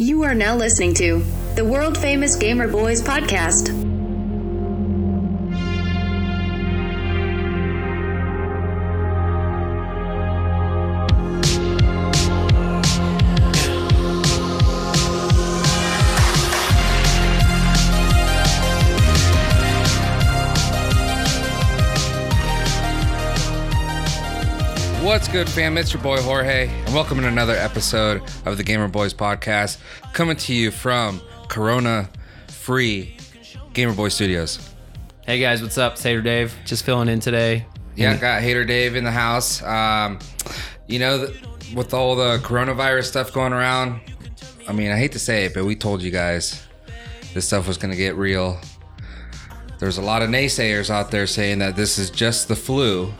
You are now listening to the world famous Gamer Boyz podcast. What's good, fam? It's your boy Jorge, and welcome to another episode of the Gamer Boyz podcast, coming to you from Corona-free Gamer Boy Studios. Hey guys, what's up? It's Hater Dave. Just filling in today. Yeah, I got Hater Dave in the house. Um, you know, with all the coronavirus stuff going around, I mean, I hate to say it, but we told you guys this stuff was going to get real. There's a lot of naysayers out there saying that this is just the flu,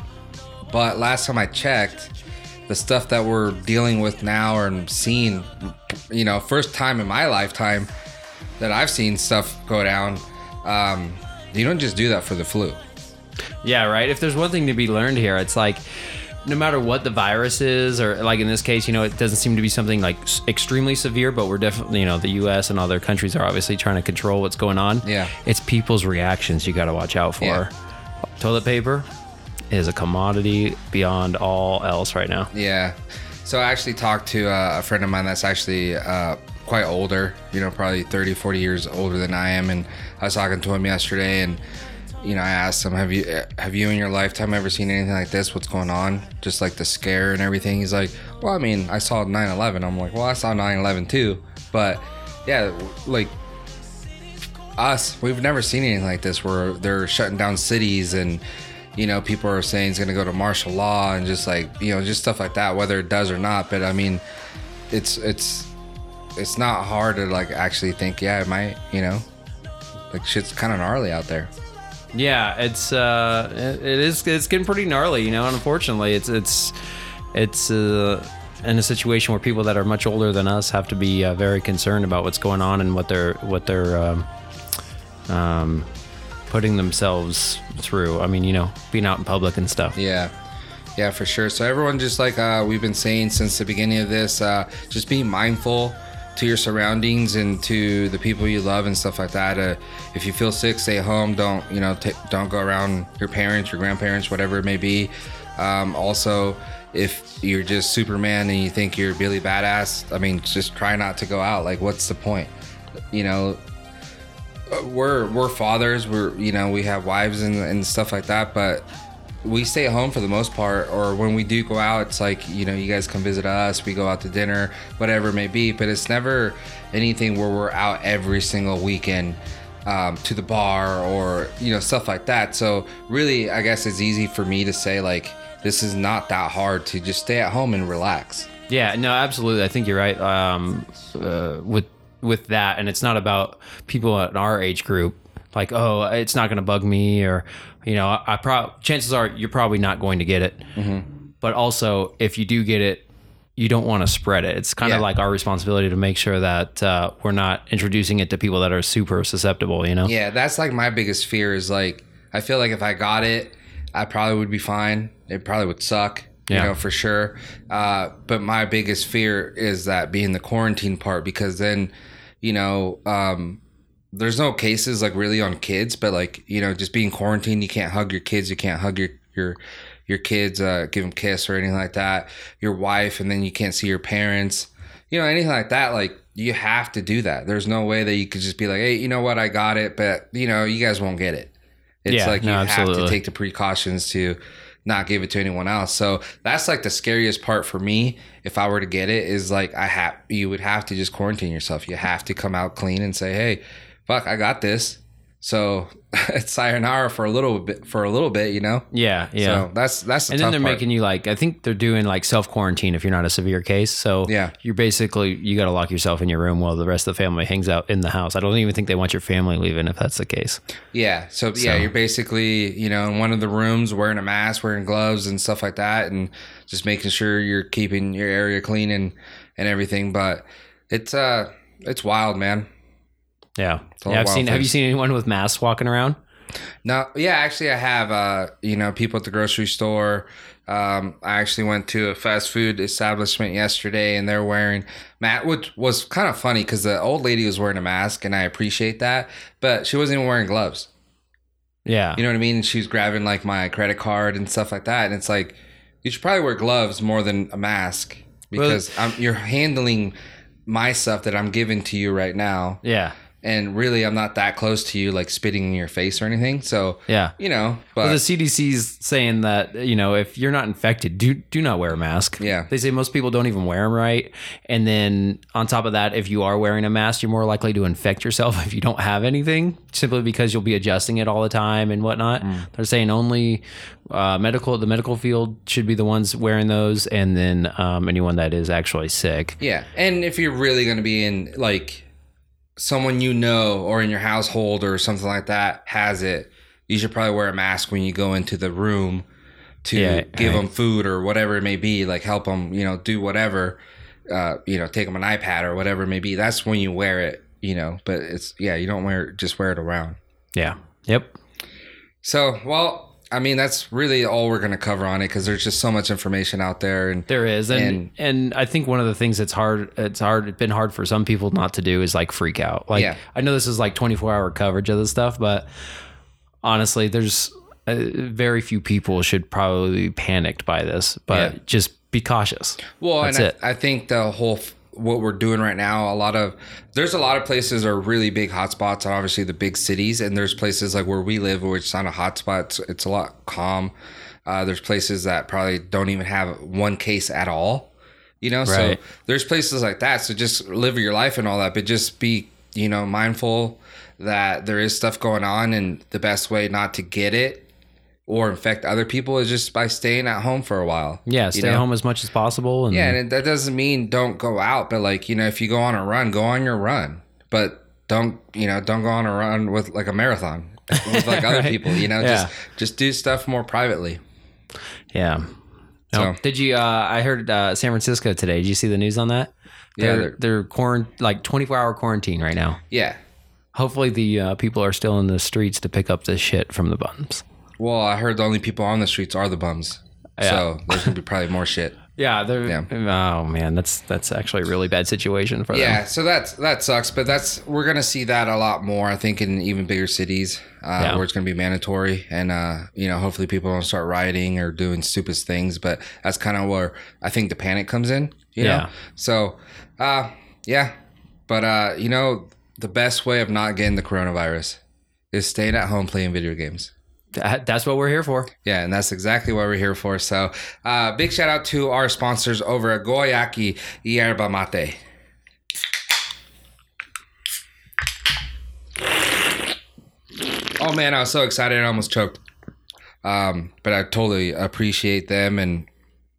but last time I checked, the stuff that we're dealing with now and seeing, you know, first time in my lifetime that I've seen stuff go down. Um, you don't just do that for the flu. Yeah, right. If there's one thing to be learned here, it's like no matter what the virus is, or like in this case, you know, it doesn't seem to be something like extremely severe, but we're definitely, you know, the U.S. and other countries are obviously trying to control what's going on. Yeah. It's people's reactions you got to watch out for. Yeah. Toilet paper is a commodity beyond all else right now. Yeah. So I actually talked to uh, a friend of mine that's actually uh, quite older, you know, probably 30, 40 years older than I am. And I was talking to him yesterday and, you know, I asked him, have you, have you in your lifetime ever seen anything like this? What's going on? Just like the scare and everything. He's like, well, I mean, I saw 9-11. I'm like, well, I saw 9-11 too. But yeah, like us, we've never seen anything like this where they're shutting down cities and you know people are saying it's going to go to martial law and just like you know just stuff like that whether it does or not but i mean it's it's it's not hard to like actually think yeah it might you know like shit's kind of gnarly out there Yeah, it's uh, it is it's getting pretty gnarly, you know. Unfortunately, it's it's it's uh, in a situation where people that are much older than us have to be uh, very concerned about what's going on and what they're what they're um, um, putting themselves through. I mean, you know, being out in public and stuff. yeah. Yeah for sure. So everyone just like uh, we've been saying since the beginning of this uh, just be mindful to your surroundings and to the people you love and stuff like that. Uh, if you feel sick stay home. Don't you know ta don't go around your parents your grandparents whatever it may be. Um, also if you're just superman and you think you're billy badass i mean just try not to go out. Like what's the point? You know we're we're fathers we're you know we have wives and, and stuff like that but we stay at home for the most part or when we do go out it's like you know you guys come visit us we go out to dinner whatever it may be but it's never anything where we're out every single weekend um, to the bar or you know stuff like that so really i guess it's easy for me to say like this is not that hard to just stay at home and relax Yeah, no, absolutely. I think you're right. Um, uh, with with that, and it's not about people in our age group. Like, oh, it's not going to bug me, or you know, I, I pro- chances are you're probably not going to get it. But also, if you do get it, you don't want to spread it. It's kind of Yeah. like our responsibility to make sure that uh, we're not introducing it to people that are super susceptible. You know? Yeah, that's like my biggest fear is like I feel like if I got it, I probably would be fine. It probably would suck, you know, for sure. Uh, but my biggest fear is that being the quarantine part because then, you know, um, there's no cases like really on kids, but like you know, just being quarantined, you can't hug your kids, you can't hug your your your kids, uh, give them kiss or anything like that. Your wife, and then you can't see your parents. You know, anything like that, like you have to do that. There's no way that you could just be like, hey, you know what, I got it, but you know, you guys won't get it. It's Yeah, like you no, have to take the precautions to not give it to anyone else. So that's like the scariest part for me. If I were to get it, is like I have you would have to just quarantine yourself. You have to come out clean and say, hey, fuck, I got this. So it's sayonara for a little bit for a little bit, you know. Yeah, yeah. So that's that's the and then they're part. making you like I think they're doing like self quarantine if you're not a severe case. So Yeah. you're basically you got to lock yourself in your room while the rest of the family hangs out in the house. I don't even think they want your family leaving if that's the case. Yeah. So, yeah, you're basically, you know, in one of the rooms wearing a mask, wearing gloves and stuff like that and just making sure you're keeping your area clean and and everything, but it's uh it's wild, man. Yeah, yeah. I've seen. Have you seen anyone with masks walking around? No, yeah, actually, I have. Uh, you know, people at the grocery store. Um, I actually went to a fast food establishment yesterday, and they're wearing Matt, which was kind of funny because the old lady was wearing a mask, and I appreciate that, but she wasn't even wearing gloves. Yeah. You know what I mean? And she was grabbing like my credit card and stuff like that, and it's like you should probably wear gloves more than a mask because I'm, you're handling my stuff that I'm giving to you right now yeah. And really I'm not that close to you, like spitting in your face or anything. So Yeah. you know, but Well, the CDC's saying that you know if you're not infected, do do not wear a mask. Yeah. they say most people don't even wear them right, and then on top of that, if you are wearing a mask, you're more likely to infect yourself if you don't have anything, simply because you'll be adjusting it all the time and whatnot. Mm. They're saying only uh, medical the medical field should be the ones wearing those, and then um, anyone that is actually sick. yeah. And if you're really going to be in like someone you know or in your household or something like that has it, you should probably wear a mask when you go into the room to Yeah, give right. them food or whatever it may be, like help them, you know, do whatever, uh, you know, take them an iPad or whatever it may be. That's when you wear it, you know, but it's, yeah, you don't wear it, just wear it around. Yeah. Yep. So, well, I mean, that's really all we're going to cover on it because there's just so much information out there. And There is, and, And- and I think one of the things that's hard, it's hard, it's been hard for some people not to do is like freak out. Like Yeah. I know this is like 24 hour coverage of this stuff, but honestly, there's uh, very few people should probably be panicked by this. But Yeah. just be cautious. well, That's and. I, I think the whole, f- what we're doing right now, a lot of, there's a lot of places are really big hotspots, and obviously the big cities. And there's places like where we live, which it's not a hotspot, it's, it's a lot calm. Uh, there's places that probably don't even have one case at all. You know, Right. so there's places like that. So just live your life and all that, but just be, you know, mindful that there is stuff going on, and the best way not to get it or infect other people is just by staying at home for a while. Yeah, you stay know? home as much as possible. And Yeah, and it, that doesn't mean don't go out, but like you know, if you go on a run, go on your run, but don't you know, don't go on a run with like a marathon with like other Right. people. You know, Yeah. just just do stuff more privately. yeah. No, So- did you? Uh, I heard uh, San Francisco today. Did you see the news on that? Yeah, they're they're- they're quarant like 24 hour quarantine right now. Yeah. Hopefully, the uh, people are still in the streets to pick up the shit from the bums. Well, I heard the only people on the streets are the bums. So there's gonna be probably more shit. Yeah, they're. Yeah. Oh man, that's that's actually a really bad situation for them. Yeah, so that's that sucks, but that's we're gonna see that a lot more. I think in even bigger cities uh, Yeah. where it's gonna be mandatory, and uh, you know, hopefully people don't start rioting or doing stupid things. But that's kind of where I think the panic comes in. You Yeah. know, so uh, yeah, but uh, you know, the best way of not getting the coronavirus is staying at home playing video games. That- that's what we're here for. Yeah, and that's exactly what we're here for. So, uh, big shout out to our sponsors over at Guayaki Yerba Mate. Oh man, I was so excited I almost choked. Um, but I totally appreciate them and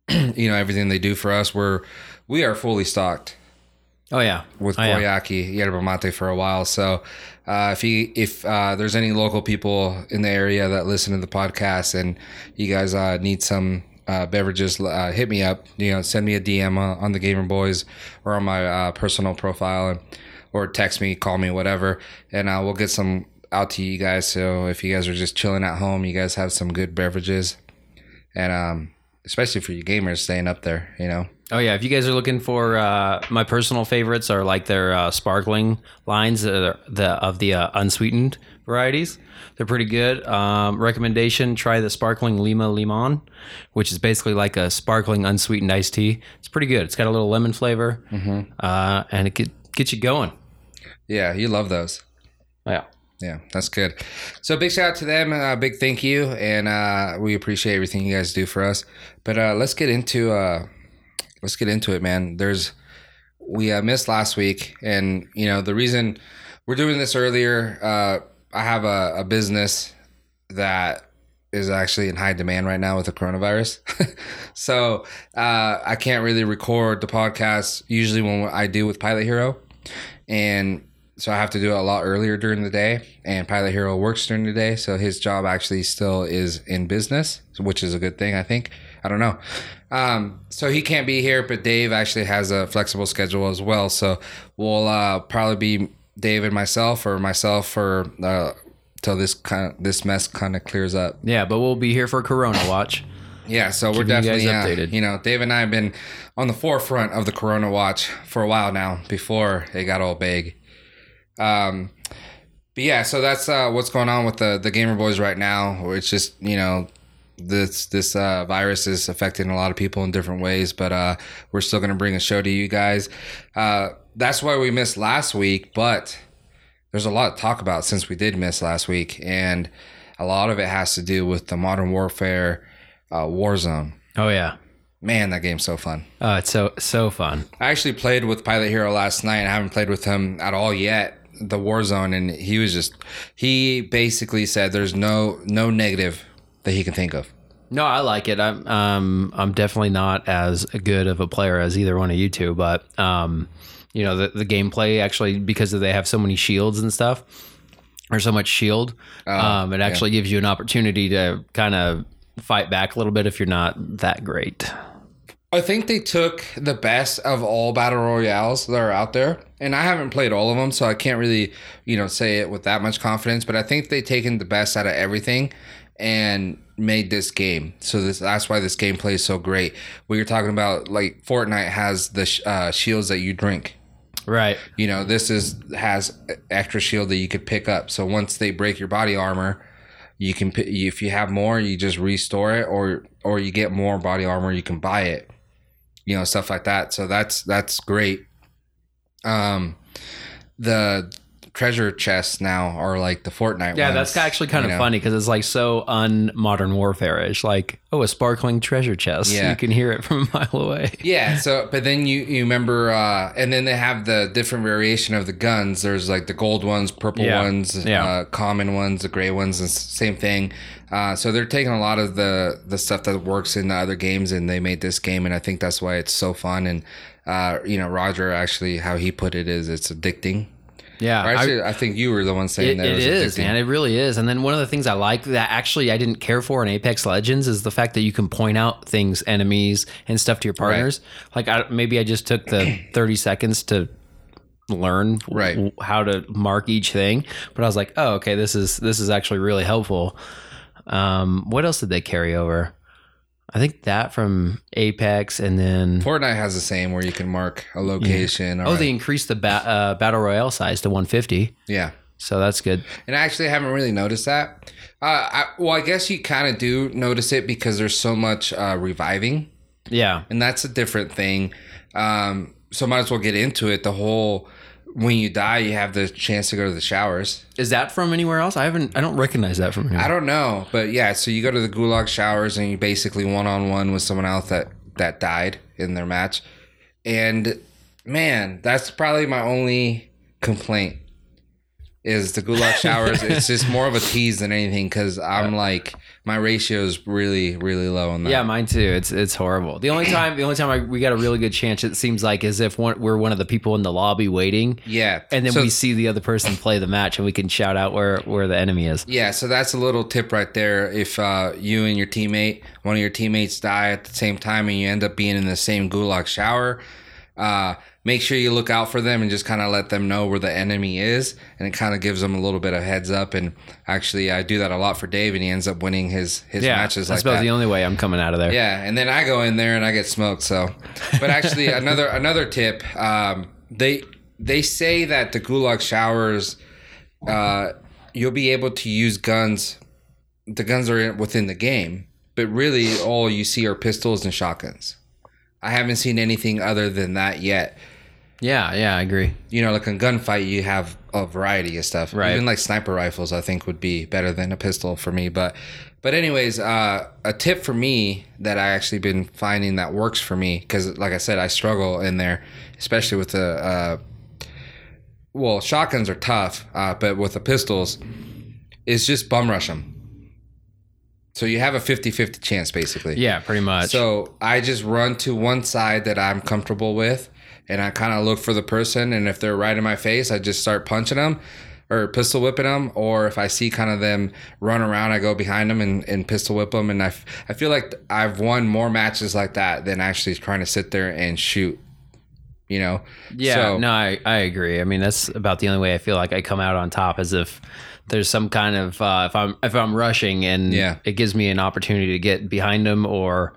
you know everything they do for us. We're we are fully stocked Oh yeah, with oh, yeah. Guayaki Yerba Mate for a while. So uh, if you if uh, there's any local people in the area that listen to the podcast and you guys uh, need some uh, beverages, uh, hit me up. You know, send me a DM uh, on the Gamer Boyz or on my uh, personal profile, and, or text me, call me, whatever, and uh, we'll get some out to you guys. So if you guys are just chilling at home, you guys have some good beverages, and um, especially for you gamers staying up there, you know. Oh yeah, if you guys are looking for uh, my personal favorites are like their uh, sparkling lines that are the of the uh, unsweetened varieties. They're pretty good. Um, recommendation: try the sparkling Lima Limon, which is basically like a sparkling unsweetened iced tea. It's pretty good. It's got a little lemon flavor, uh, and it get, gets you going. Yeah, you love those. Yeah. Yeah, that's good. So big shout out to them. Uh, big thank you, and uh, we appreciate everything you guys do for us. But uh, let's get into uh, let's get into it, man. There's we uh, missed last week, and you know the reason we're doing this earlier. Uh, I have a, a business that is actually in high demand right now with the coronavirus. so uh, I can't really record the podcast usually when I do with Pilot Hero, and so I have to do it a lot earlier during the day. And Pilot Hero works during the day, so his job actually still is in business, which is a good thing, I think. I don't know. Um, so he can't be here, but Dave actually has a flexible schedule as well. So we'll uh, probably be Dave and myself, or myself for uh, till this kind of, this mess kind of clears up. Yeah, but we'll be here for Corona Watch. Yeah, so we're Keeping you definitely uh, updated. You know, Dave and I have been on the forefront of the Corona watch for a while now. Before it got all big. Um, but yeah, so that's uh, what's going on with the the gamer boys right now. It's just you know this this uh, virus is affecting a lot of people in different ways, but uh, we're still gonna bring a show to you guys. Uh, that's why we missed last week, but there's a lot to talk about since we did miss last week, and a lot of it has to do with the Modern Warfare uh, Warzone. Oh yeah. Man, that game's so fun. Oh, it's so so fun. I actually played with Pilot Hero last night. I haven't played with him at all yet. The Warzone, and he was just he basically said there's no no negative that he can think of. No, I like it. I'm um I'm definitely not as good of a player as either one of you two, but um you know the the gameplay actually because they have so many shields and stuff or so much shield, um it actually gives you an opportunity to kind of fight back a little bit if you're not that great. I think they took the best of all battle royales that are out there, and I haven't played all of them, so I can't really, you know, say it with that much confidence. But I think they've taken the best out of everything and made this game. So this that's why this gameplay is so great. What you're talking about, like Fortnite has the sh- uh, shields that you drink. Right. You know, this is has extra shield that you could pick up. So once they break your body armor, you can if you have more, you just restore it, or or you get more body armor, you can buy it. You know, stuff like that. So that's that's great. Um, the treasure chests now are like the Fortnite. Yeah, ones, that's actually kind of know? funny because it's like so unmodern warfare ish. Like, oh, a sparkling treasure chest. Yeah. You can hear it from a mile away. Yeah, so but then you you remember uh and then they have the different variation of the guns. There's like the gold ones, purple Yeah, ones, yeah. uh common ones, the gray ones, and same thing. Uh so they're taking a lot of the the stuff that works in the other games and they made this game and I think that's why it's so fun and uh you know Roger actually how he put it is it's addicting. Yeah. Or I- actually, I, think you were the one saying It, that it was is, addicting. man. It really is. And then one of the things I like that actually I didn't care for in Apex Legends is the fact that you can point out things, enemies, and stuff to your partners. Like I, maybe I just took the 30 seconds to learn Right. w- how to mark each thing, but I was like, oh, okay, this is this is actually really helpful. Um, what else did they carry over? I think that from Apex, and then Fortnite has the same where you can mark a location. Or oh, they increased the ba- uh, battle royale size to 150, yeah. so that's good. And I actually haven't really noticed that. Uh, I, well, I guess you kind of do notice it because there's so much uh, reviving, Yeah, and that's a different thing. Um, so might as well get into it. The whole when you die, you have the chance to go to the showers. Is that from anywhere else? I haven't. I don't recognize that from anywhere. I don't know, but yeah. So you go to the gulag showers, and you basically one on one with someone else that that died in their match. And man, that's probably my only complaint is the gulag showers. it's just more of a tease than anything because I'm like my ratio is really really low on that. Yeah, mine too. It's it's horrible. The only time the only time I, we got a really good chance, it seems like, is if one, we're one of the people in the lobby waiting, yeah. and then So- we see the other person play the match, and we can shout out where where the enemy is. Yeah, so that's a little tip right there. If uh, you and your teammate, one of your teammates die at the same time and you end up being in the same gulag shower, uh, make sure you look out for them and just kind of let them know where the enemy is. And it kind of gives them a little bit of heads up. And actually, I do that a lot for Dave, and he ends up winning his, his Yeah, matches that's like about that. the only way I'm coming out of there. Yeah, and then I go in there and I get smoked. So, but actually, another another tip. Um, they they say that the gulag showers, uh, you'll be able to use guns. The guns are within the game, but really all you see are pistols and shotguns. I haven't seen anything other than that yet. yeah, yeah, I agree. You know, like a gunfight, you have a variety of stuff. Right. Even like sniper rifles, I think would be better than a pistol for me. But, but anyways, uh, a tip for me that I actually been finding that works for me because, like I said, I struggle in there, especially with the. Uh, well, shotguns are tough, uh, but with the pistols, is just bum rush them. So you have a 50-50 chance basically. Yeah, pretty much. So I just run to one side that I'm comfortable with, and I kind of look for the person. And if they're right in my face, I just start punching them or pistol whipping them. Or if I see kind of them run around, I go behind them and, and pistol whip them. And I, f- I feel like I've won more matches like that than actually trying to sit there and shoot. You know. Yeah, So- no, I, I agree. I mean, that's about the only way I feel like I come out on top, as if there's some kind of uh, if I'm if I'm rushing and Yeah. it gives me an opportunity to get behind them or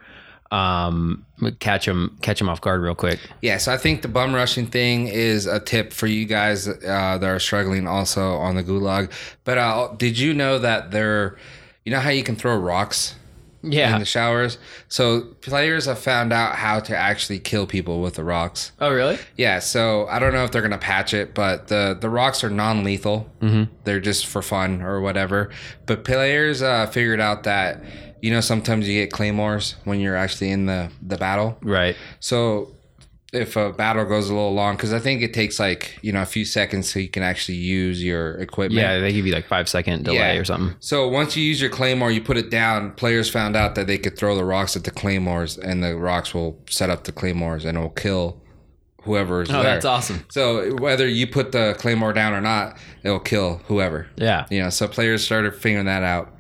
um, catch them catch them off guard real quick. Yeah, so I think the bum rushing thing is a tip for you guys uh, that are struggling also on the gulag. But uh, did you know that there, you know how you can throw rocks Yeah. in the showers? So players have found out how to actually kill people with the rocks. oh, really? Yeah, so I don't know if they're gonna patch it, but the the rocks are non-lethal. Mm-hmm. They're just for fun or whatever. But players uh, figured out that you know sometimes you get claymores when you're actually in the the battle. Right. So if a battle goes a little long, because I think it takes like you know a few seconds so you can actually use your equipment. Yeah, they give you like five second delay Yeah. or something. So once you use your claymore, you put it down. Players found out that they could throw the rocks at the claymores, and the rocks will set up the claymores, and it will kill whoever is Oh, there. that's awesome. So whether you put the claymore down or not, it'll kill whoever. Yeah. You know, so players started figuring that out.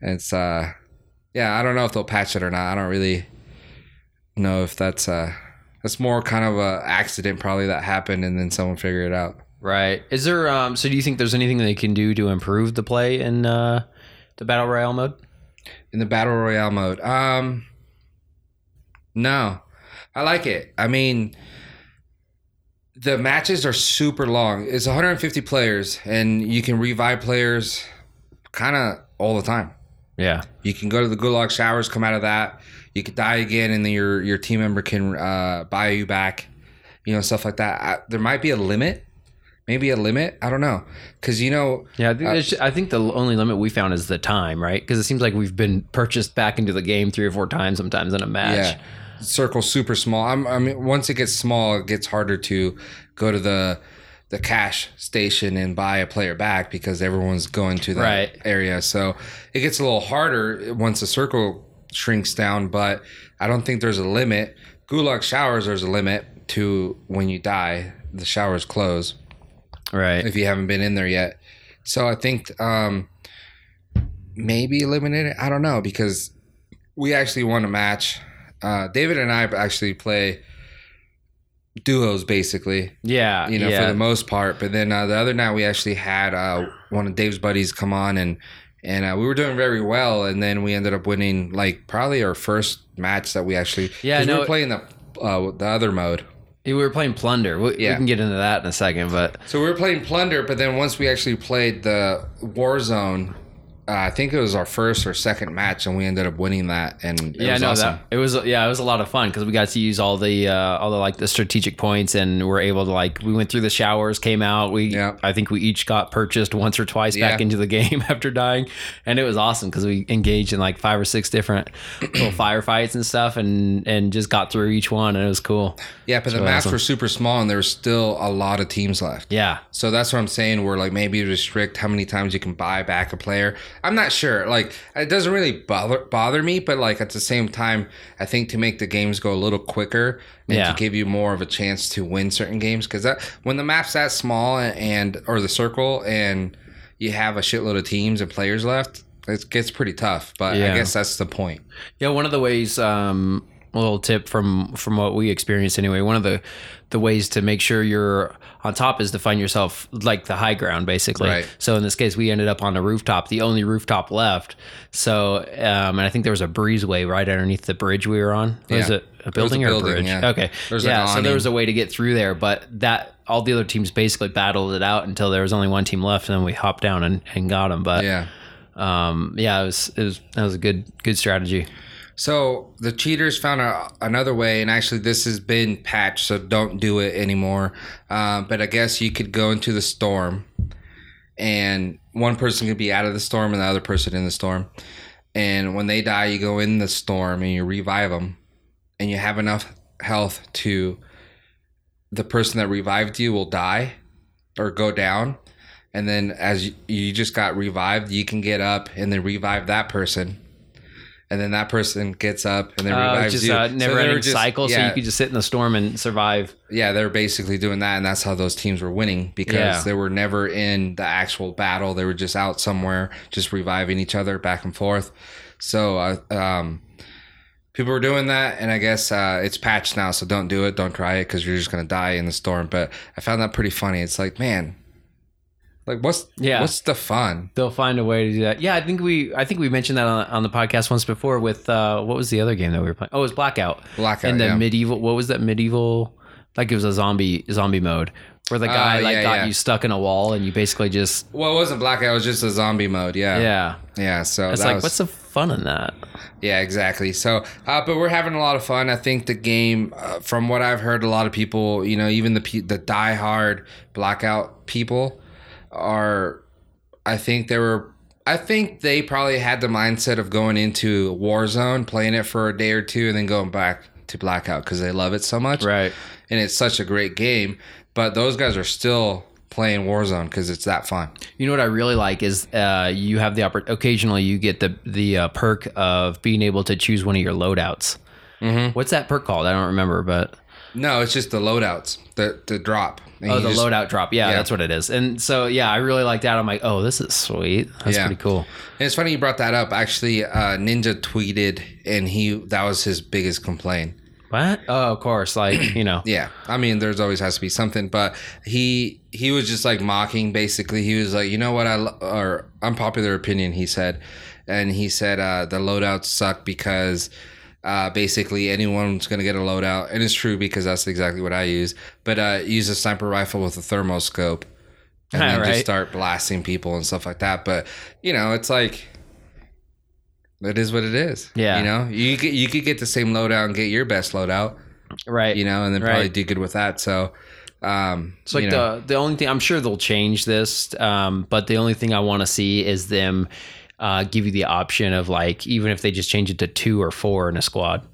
And it's uh yeah, I don't know if they'll patch it or not. I don't really know if that's uh that's more kind of a accident probably that happened and then someone figured it out. Right. Is there um so do you think there's anything they can do to improve the play in uh the battle royale mode? In the battle royale mode. Um no. I like it. I mean the matches are super long. It's 150 players and you can revive players kind of all the time. Yeah. You can go to the gulag showers, come out of that. You could die again, and then your your team member can uh, buy you back. You know, stuff like that. I, there might be a limit, maybe a limit. I don't know, because you know, Yeah, I think, it's- I think the only limit we found is the time, right? Because it seems like we've been purchased back into the game three or four times sometimes in a match. yeah, circle's super small. I'm, I mean, once it gets small, it gets harder to go to the the cash station and buy a player back because everyone's going to that Right. area. So it gets a little harder once the circle shrinks down, but I don't think there's a limit. Gulag showers, there's a limit to when you die, the showers close Right. if you haven't been in there yet. So I think um, maybe eliminate it. I don't know because we actually won a match. Uh, David and I actually play duos basically Yeah. you know, yeah. for the most part. But then uh, the other night we actually had uh, one of Dave's buddies come on and and uh, we were doing very well. And then we ended up winning like probably our first match that we actually Yeah, 'cause we no, were playing the uh, the other mode. we were playing Plunder. We, we can get into that in a second, but So we were playing Plunder, but then once we actually played the Warzone. Uh, I think it was our first or second match, and we ended up winning that. And it yeah, was no, awesome. that it was yeah, it was a lot of fun because we got to use all the uh, all the like the strategic points, and we're able to like we went through the showers, came out. We Yeah. I think we each got purchased once or twice back Yeah. into the game after dying, and it was awesome because we engaged in like five or six different little firefights and stuff, and and just got through each one, and it was cool. yeah, but the really maps awesome. were super small, and there was still a lot of teams left. Yeah, So that's what I'm saying. We're like maybe restrict how many times you can buy back a player. I'm not sure. Like it doesn't really bother bother me, but like at the same time, I think to make the games go a little quicker and Yeah. to give you more of a chance to win certain games because that when the map's that small and or the circle and you have a shitload of teams and players left, it gets pretty tough. But Yeah. I guess that's the point. Yeah, one of the ways, um, a little tip from from what we experienced anyway. One of the the ways to make sure you're on top is to find yourself like the high ground, basically. Right. So in this case, we ended up on a rooftop, the only rooftop left. So, um, and I think there was a breezeway right underneath the bridge we were on. Was Yeah. it a building, building, or a bridge? yeah. Okay. There's yeah. So there was a way to get through there, but that all the other teams basically battled it out until there was only one team left, and then we hopped down and, and got them. But Yeah. um, yeah, it was it was that was a good good strategy. So the cheaters found a, another way, and actually this has been patched, so don't do it anymore. Uh, but I guess you could go into the storm, and one person could be out of the storm and the other person in the storm. And when they die, you go in the storm and you revive them, and you have enough health to the person that revived you will die or go down. And then as you, you just got revived, you can get up and then revive that person and then that person gets up and then Uh, revives just you. So never were ending just- cycle, so you could just sit in the storm and survive. yeah, they're basically doing that, and that's how those teams were winning because Yeah. they were never in the actual battle. They were just out somewhere, just reviving each other back and forth. So, uh, um, people were doing that, and I guess uh, it's patched now, so don't do it. Don't try it because you're just gonna die in the storm. But I found that pretty funny. It's like, man, like what's Yeah. what's the fun? They'll find a way to do that. Yeah, I think we I think we mentioned that on, on the podcast once before with uh what was the other game that we were playing? Oh, it was Blackout. Blackout, And the yeah. medieval what was that medieval like it was a zombie zombie mode where the guy Uh, like yeah, got yeah. you stuck in a wall and you basically just Well, it wasn't blackout. It was just a zombie mode. Yeah, yeah. yeah. So It's like was- what's the fun in that? Yeah, exactly. So, uh, but we're having a lot of fun. I think the game, uh, from what I've heard, a lot of people, you know, even the pe- the diehard blackout people, are. I think they were. I think they probably had the mindset of going into Warzone, playing it for a day or two, and then going back to blackout because they love it so much, Right. and it's such a great game. But those guys are still playing Warzone because it's that fun. You know what I really like is uh, you have the oppor- occasionally you get the the uh, perk of being able to choose one of your loadouts. Mm-hmm. What's that perk called? I don't remember, but No, it's just the loadouts, the the drop. Oh, the just- loadout drop. Yeah, Yeah. that's what it is. And so yeah, I really like that. I'm like, oh, this is sweet. That's Yeah. pretty cool. And it's funny you brought that up. Actually, uh, Ninja tweeted, and he that was his biggest complaint. What? Oh, of course. Like you know. Yeah, I mean, there's always has to be something, but he he was just like mocking. Basically, he was like, you know what, I or unpopular opinion, he said, and he said uh, the loadouts suck because. Uh, basically, anyone's gonna get a loadout, and it's true because that's exactly what I use. But uh, use a sniper rifle with a thermoscope, and then just start blasting people and stuff like that. But you know, it's like it is what it is. Yeah. you know, you could you could get the same loadout and get your best loadout, Right. you know, and then probably Right. do good with that. So, um, It's like you know, the the only thing I'm sure they'll change this, um, but the only thing I want to see is them uh, give you the option of like even if they just change it to two or four in a squad.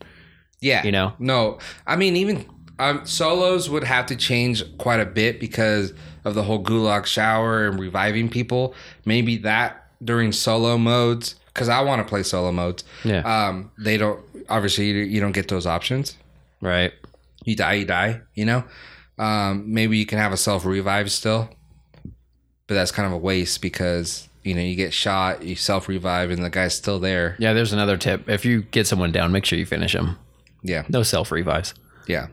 yeah, you know? no, I mean even um, solos would have to change quite a bit because of the whole gulag shower and reviving people. Maybe that during solo modes because I want to play solo modes. Yeah. Um, they don't obviously you, you don't get those options. Right. You die, you die. You know. Um, maybe you can have a self revive still, but that's kind of a waste because you know you get shot, you self revive, and the guy's still there. Yeah. There's another tip. If you get someone down, make sure you finish them. Yeah, No self revives. yeah.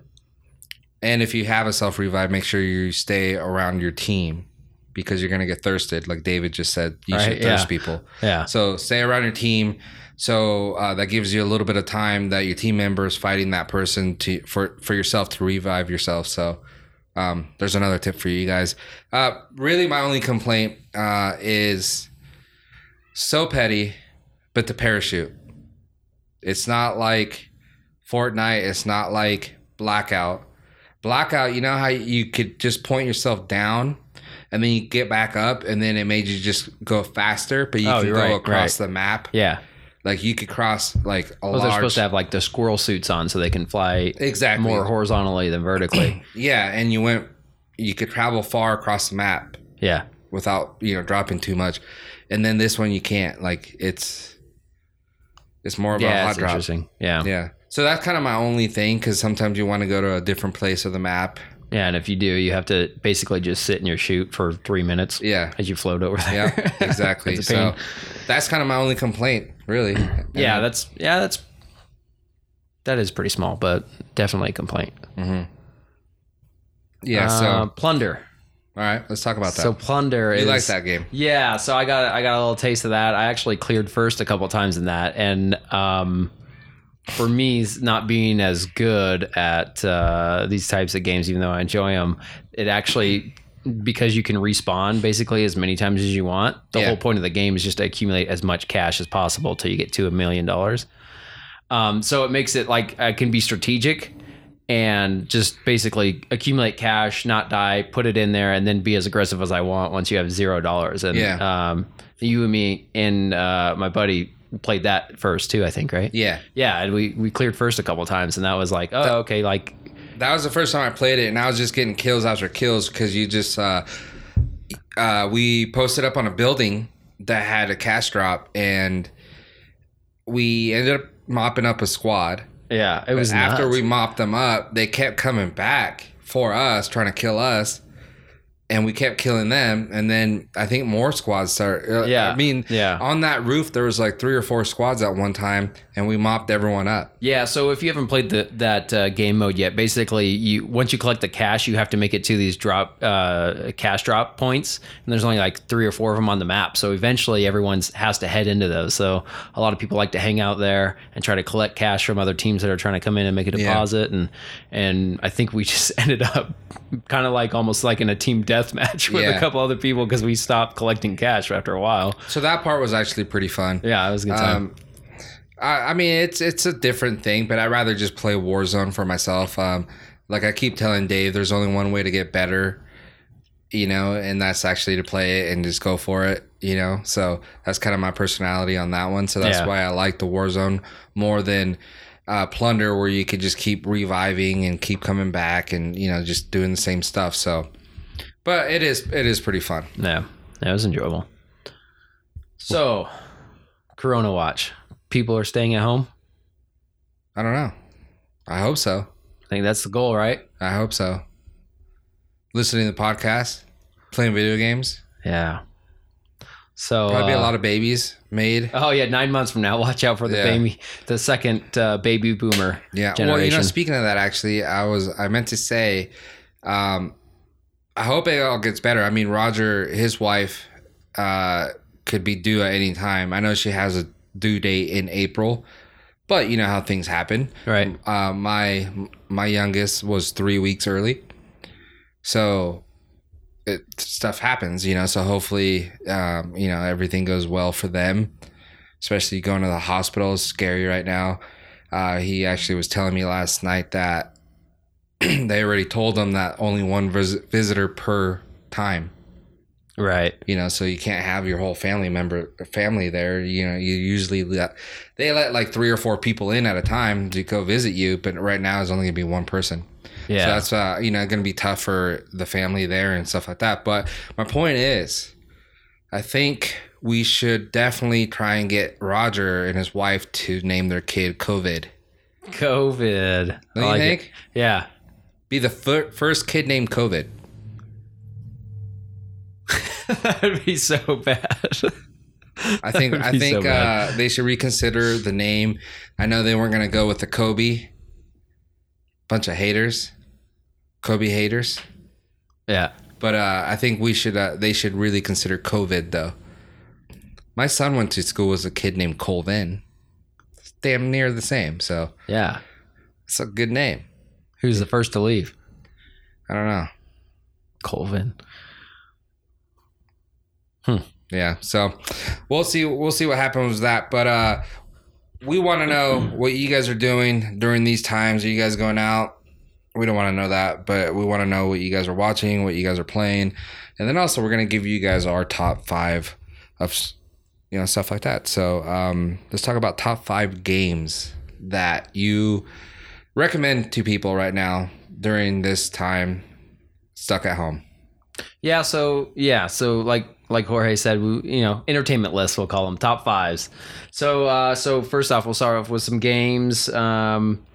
And if you have a self revive, make sure you stay around your team because you're gonna get thirsted, like David just said. You Right, should thirst yeah. people. Yeah. So stay around your team. So uh, that gives you a little bit of time that your team member is fighting that person to for for yourself to revive yourself. So um, there's another tip for you guys. Uh, really, my only complaint uh, is so petty, but the parachute. It's not like Fortnite. It's not like Blackout. Blackout, you know how you could just point yourself down and then you get back up and then it made you just go faster, but you Oh, can go right, across right. the map. Yeah. Like you could cross like a Well, they're supposed to have like the squirrel suits on so they can fly exactly more horizontally than vertically. Yeah, and you went. You could travel far across the map yeah. without you know dropping too much, and then this one you can't. Like it's it's more of a Yeah. hot drop. interesting. Yeah. yeah. So that's kind of my only thing because sometimes you want to go to a different place of the map. Yeah, and if you do, you have to basically just sit in your chute for three minutes Yeah. as you float over there. Yeah, exactly. A so that's kind of my only complaint, really. yeah, that's yeah, that's that is pretty small, but definitely a complaint. Mm-hmm. yeah. Uh, So plunder. all right, let's talk about that. So plunder is you is like that game? Yeah, so I got I got a little taste of that. I actually cleared first a couple times in that, and um, for me, not being as good at uh, these types of games, even though I enjoy them, it actually because you can respawn basically as many times as you want. The Yeah. whole point of the game is just to accumulate as much cash as possible till you get to a million dollars. Um, so it makes it like I can be strategic and just basically accumulate cash, not die, put it in there, and then be as aggressive as I want once you have zero dollars. And Yeah. um, you and me and uh, my buddy played that first too, I think, right? Yeah. Yeah, and we we cleared first a couple times, and that was like, oh, okay, like That was the first time I played it, and I was just getting kills after kills because you just uh, uh, we posted up on a building that had a cash drop, and we ended up mopping up a squad. yeah, it was after nuts. we mopped them up, they kept coming back for us, trying to kill us. And we kept killing them and then i think more squads start uh, Yeah. i mean Yeah. on that roof there was like three or four squads at one time and we mopped everyone up Yeah, so if you haven't played the, that uh, game mode yet, basically, you once you collect the cash, you have to make it to these drop uh, cash drop points, and there's only like three or four of them on the map. So eventually, everyone has to head into those. So a lot of people like to hang out there and try to collect cash from other teams that are trying to come in and make a Yeah. deposit. And and I think we just ended up kind of like almost like in a team death match with a couple other people because we stopped collecting cash after a while. so that part was actually pretty fun Yeah, it was a good time. Um, I, I mean, it's it's a different thing, but I'd rather just play Warzone for myself. Um, like I keep telling Dave, there's only one way to get better, you know, and that's actually to play it and just go for it, you know. So that's kind of my personality on that one. So that's Yeah. why I like the Warzone more than uh, Plunder, where you could just keep reviving and keep coming back and you know just doing the same stuff. So, but it is it is pretty fun. Yeah, that was enjoyable. So, Corona Watch. People are staying at home. I don't know. I hope so. I think that's the goal, right? I hope so. Listening to the podcast, playing video games. Yeah. So Probably a uh, lot of babies made. Oh yeah, nine months from now, watch out for the Yeah. baby, the second uh, baby boomer. Yeah. Well, you know, speaking of that, actually, I was I meant to say, um, I hope it all gets better. I mean, Roger, his wife, uh, could be due at any time. I know she has a due date in April, but you know how things happen. Right. Uh, my my youngest was three weeks early, so it, stuff happens, you know. So hopefully, um, you know, everything goes well for them. Especially going to the hospital is scary right now. Uh, he actually was telling me last night that they already told him that only one vis- visitor per time. Right. You know, so you can't have your whole family member family there. You know, you usually let they let like three or four people in at a time to go visit you, but right now it's only gonna be one person. Yeah. So that's uh, you know going to be tough for the family there and stuff like that. But my point is, I think we should definitely try and get Roger and his wife to name their kid COVID. COVID. Don't I you like it. think? Yeah. Be the fir- first kid named COVID. That'd be so bad. I think I think so uh, they should reconsider the name. I know they weren't going to go with the Kobe. Bunch of haters, Kobe haters. yeah. But uh, I think we should. Uh, they should really consider COVID though. My son went to school with a kid named Colvin. It's damn near the same, so Yeah. it's a good name. Who's the first to leave? I don't know. Colvin. Yeah, so we'll see. We'll see what happens with that. But uh, we want to know what you guys are doing during these times. Are you guys going out? We don't want to know that, but we want to know what you guys are watching, what you guys are playing, and then also we're gonna give you guys our top five of you know stuff like that. So um, let's talk about top five games that you recommend to people right now during this time stuck at home. Yeah, so yeah, so like like Jorge said, we you know entertainment lists we'll call them top fives. So uh, so first off, we'll start off with some games. Um,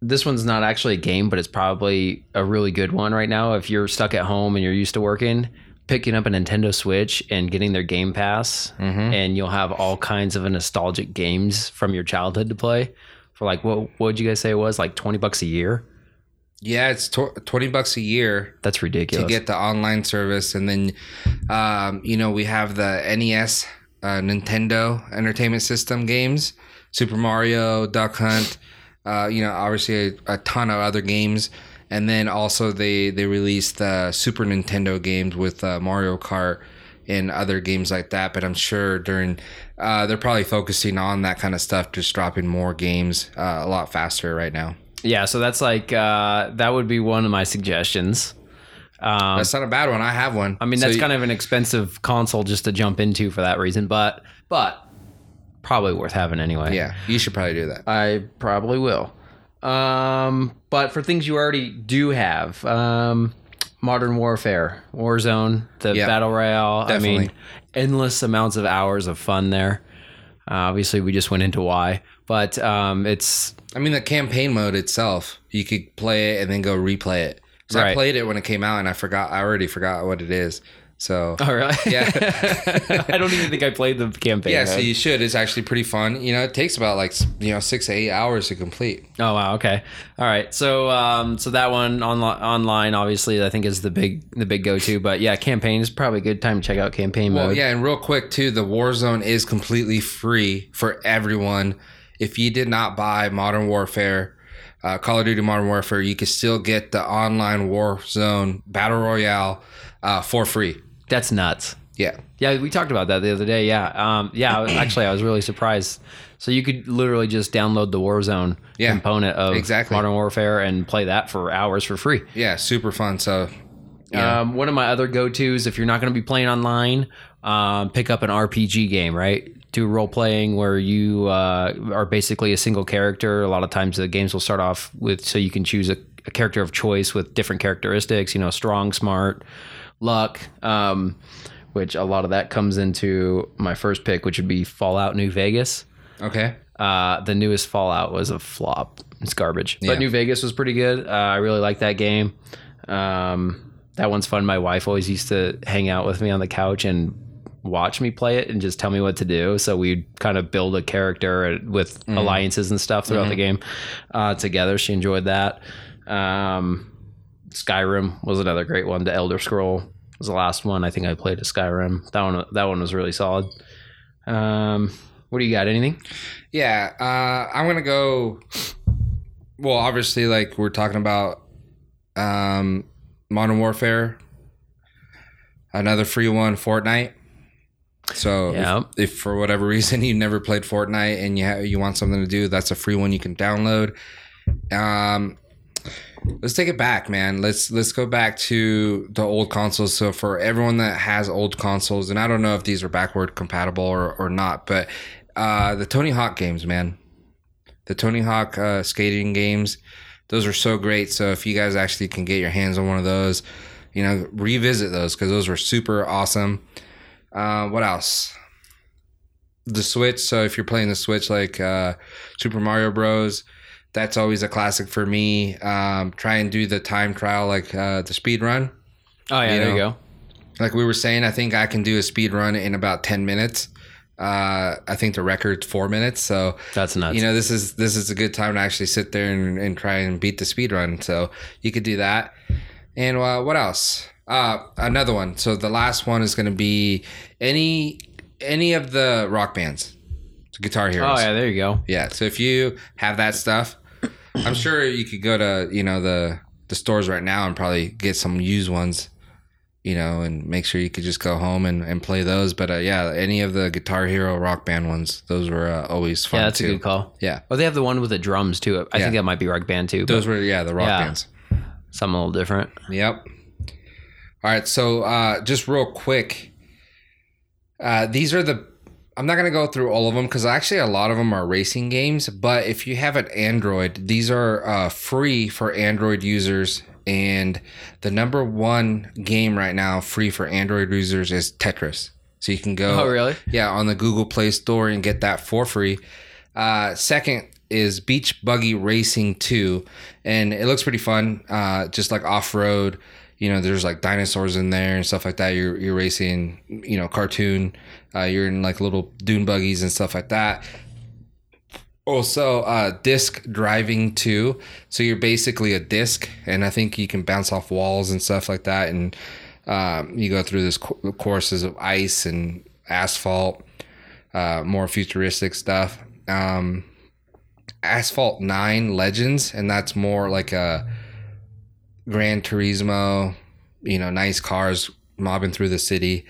this one's not actually a game, but it's probably a really good one right now. If you're stuck at home and you're used to working, picking up a Nintendo Switch and getting their Game Pass, and you'll have all kinds of nostalgic games from your childhood to play for like what what would you guys say it was like twenty bucks a year? Yeah, it's tw- twenty bucks a year That's ridiculous to get the online service, and then um, you know we have the NES, uh, Nintendo Entertainment System games, Super Mario, Duck Hunt. Uh, you know, obviously a, a ton of other games, and then also they they released the Super Nintendo games with uh, Mario Kart and other games like that. But I'm sure during uh, they're probably focusing on that kind of stuff, just dropping more games uh, a lot faster right now. Yeah, so that's like uh, that would be one of my suggestions. Um, That's not a bad one. I have one. I mean, that's kind of an expensive console just to jump into for that reason, but but probably worth having anyway. yeah. You should probably do that. I probably will. Um, but for things you already do have, um, Modern Warfare, Warzone, the Yeah, Battle Royale. I mean, endless amounts of hours of fun there. Uh, obviously, we just went into why, but um, it's I mean, the campaign mode itself, you could play it and then go replay it. I Right. played it when it came out, and I forgot. I already forgot what it is. So All right. Yeah. I don't even think I played the campaign. yeah, so you should. It's actually pretty fun. You know, it takes about like you know six to eight hours to complete. Oh wow. Okay. All right. So um, so that one on online obviously I think is the big the big go to. But yeah, campaign is probably a good time to check out campaign Well, mode. yeah, and real quick too, the Warzone is completely free for everyone. If you did not buy Modern Warfare, uh, Call of Duty Modern Warfare, you could still get the online Warzone Battle Royale uh, for free. That's nuts. Yeah, Yeah, we talked about that the other day. Yeah. Um, yeah. Actually, I was really surprised. So you could literally just download the Warzone Yeah, component of exactly. Modern Warfare and play that for hours for free. yeah, super fun. So yeah, Um, one of my other go tos, if you're not going to be playing online, um, pick up an RPG game, right? Do role playing where you uh, are basically a single character. A lot of times the games will start off with so you can choose a, a character of choice with different characteristics, you know, strong, smart, luck, um, which a lot of that comes into my first pick, which would be Fallout New Vegas. okay, Uh, the newest Fallout was a flop. It's garbage. Yeah. But New Vegas was pretty good. Uh, I really like that game. Um, that one's fun. My wife always used to hang out with me on the couch and watch me play it and just tell me what to do. So we'd kind of build a character with alliances and stuff throughout the game uh, together. She enjoyed that. Um, Skyrim was another great one. The Elder Scroll was the last one I think I played. A Skyrim. That one. That one was really solid. Um, what do you got? Anything? yeah. Uh, I'm gonna go. Well, obviously, like we're talking about um, Modern Warfare. Another free one, Fortnite. So if- if, for whatever reason you never played Fortnite and you ha- you want something to do, that's a free one you can download. Um, let's take it back, man. Let's let's go back to the old consoles. So for everyone that has old consoles, and I don't know if these are backward compatible or, or not, but uh, the Tony Hawk games, man, the Tony Hawk uh, skating games, those are so great. So if you guys actually can get your hands on one of those, you know, revisit those because those were super awesome. Uh, what else? The Switch. So if you're playing the Switch, like uh, Super Mario Bros. That's always a classic for me. Um, try and do the time trial, like uh, the speed run. Oh yeah, You there you go. Like we were saying, I think I can do a speed run in about ten minutes. Uh, I think the record's four minutes. So That's nuts. you know this is this is a good time to actually sit there and, and try and beat the speed run. So you could do that. And uh, what else? Uh, another one. So the last one is going to be any any of the rock bands, Guitar Heroes. oh yeah, there you go. Yeah. So if you have that stuff, I'm sure you could go to you know the the stores right now and probably get some used ones, you know, and make sure you could just go home and, and play those. But uh, yeah, any of the Guitar Hero Rock Band ones, those were uh, always fun Yeah, that's too. a good call. Yeah. Oh, they have the one with the drums too. I Yeah. think that might be Rock Band too. Those were yeah the rock Yeah. bands. something a little different. Yep. All right. So uh, just real quick, uh, these are the. I'm not gonna go through all of them because actually a lot of them are racing games. But if you have an Android, these are uh, free for Android users. And the number one game right now, free for Android users, is Tetris. So you can go. Oh, really? Yeah, on the Google Play Store and get that for free. Uh, second is Beach Buggy Racing 2, and it looks pretty fun. Uh, just like off road, you know, there's like dinosaurs in there and stuff like that. You're you're racing, you know, cartoon. Uh, you're in like little dune buggies and stuff like that. Also, uh, disc driving too. So you're basically a disc, and I think you can bounce off walls and stuff like that. And um, you go through this co- courses of ice and asphalt, uh, more futuristic stuff. Um, Asphalt Nine Legends, and that's more like a Gran Turismo, you know, nice cars mobbing through the city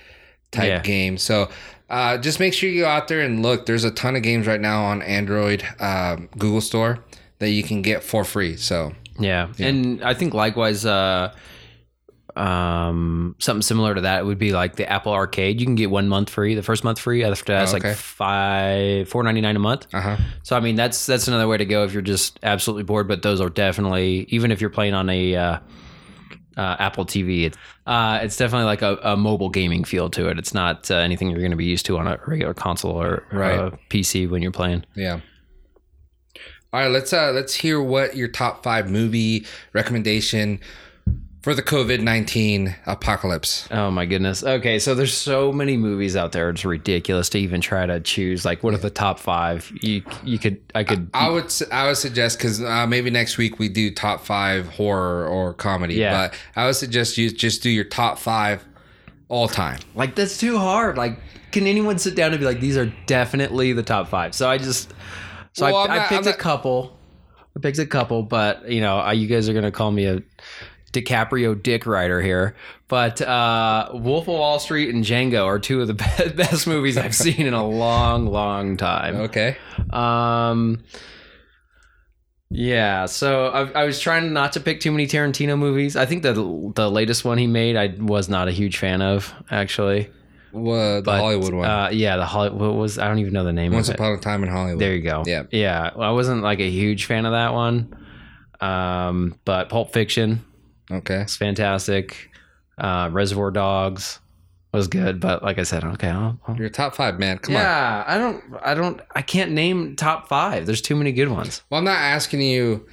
type Yeah. game. So uh, just make sure you go out there and look. There's a ton of games right now on Android um, Google Store that you can get for free. So Yeah. And I think likewise, uh, um, something similar to that would be like the Apple Arcade. You can get one month free, the first month free. After that's Oh, okay. like five four ninety nine a month. uh huh. So I mean that's that's another way to go if you're just absolutely bored. But those are definitely even if you're playing on a uh, uh, Apple TV, it's uh, it's definitely like a, a mobile gaming feel to it. It's not uh, anything you're going to be used to on a regular console or Right. uh, PC when you're playing. Yeah. All right, let's uh let's hear what your top five movie recommendation for the COVID nineteen apocalypse. Oh my goodness. Okay, so there's so many movies out there. It's ridiculous to even try to choose. Like, what are the top five? You you could I could I would s- I would suggest because uh, maybe next week we do top five horror or comedy. Yeah. But I would suggest you just do your top five all time. like that's too hard. Like, can anyone sit down and be like, these are definitely the top five? So I just so Well, I, I'm I picked I'm a couple. I picked a couple, but you know, you guys are gonna call me a DiCaprio dick rider here. But uh, Wolf of Wall Street and Django are two of the be- best movies I've seen in a long, long time. Okay. Um, yeah, so I, I was trying not to pick too many Tarantino movies. I think the the latest one he made, I was not a huge fan of, actually. Well, the But, Hollywood one. Uh, yeah, the Hollywood what was I don't even know the name Once of it. upon a time in Hollywood. There you go. Yeah. yeah. Well, I wasn't like a huge fan of that one. Um, but Pulp Fiction Okay. It's fantastic. Uh, Reservoir Dogs was good, but like I said, okay, I'll, I'll Your top five, man. Come on. yeah, I don't, I don't, I can't name top five. There's too many good ones. Well, I'm not asking you.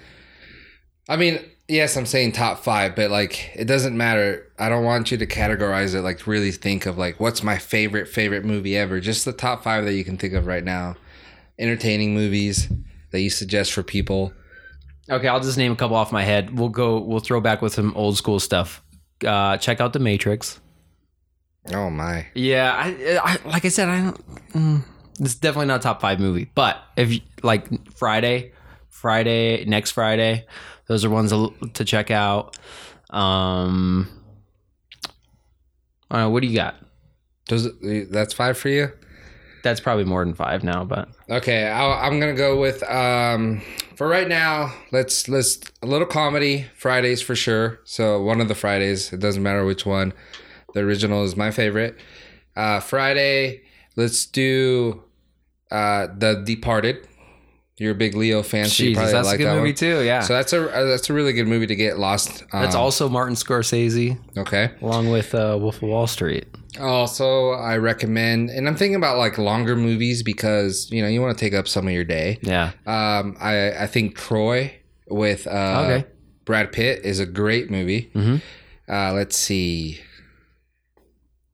I mean, yes, I'm saying top five, but like, it doesn't matter. I don't want you to categorize it. Like, really think of like, what's my favorite favorite movie ever? Just the top five that you can think of right now. Entertaining movies that you suggest for people. Okay, I'll just name a couple off my head. We'll go. We'll throw back with some old school stuff. Uh, check out The Matrix. Oh my. Yeah, I, I like I said, I don't. Mm, it's definitely not a top five movie, but if you, like Friday, Friday, next Friday, those are ones to, check out. Um, I don't know. What do you got? Does it, that's five for you? That's probably more than five now, but Okay, I'll, I'm gonna go with um for right now. Let's let's a little comedy Fridays for sure. So one of the Fridays, it doesn't matter which one. The original is my favorite. Uh, Friday, let's do uh the Departed. You're a big Leo fan, so Jesus, probably that's like a good that movie one. too. Yeah, So that's a uh, that's a really good movie to get lost. Um, that's also Martin Scorsese, okay. along with uh, Wolf of Wall Street. Also, I recommend, and I'm thinking about like longer movies because you know you want to take up some of your day. Yeah. Um, I I think Troy with uh, Okay. Brad Pitt is a great movie. Mhm. Uh, let's see.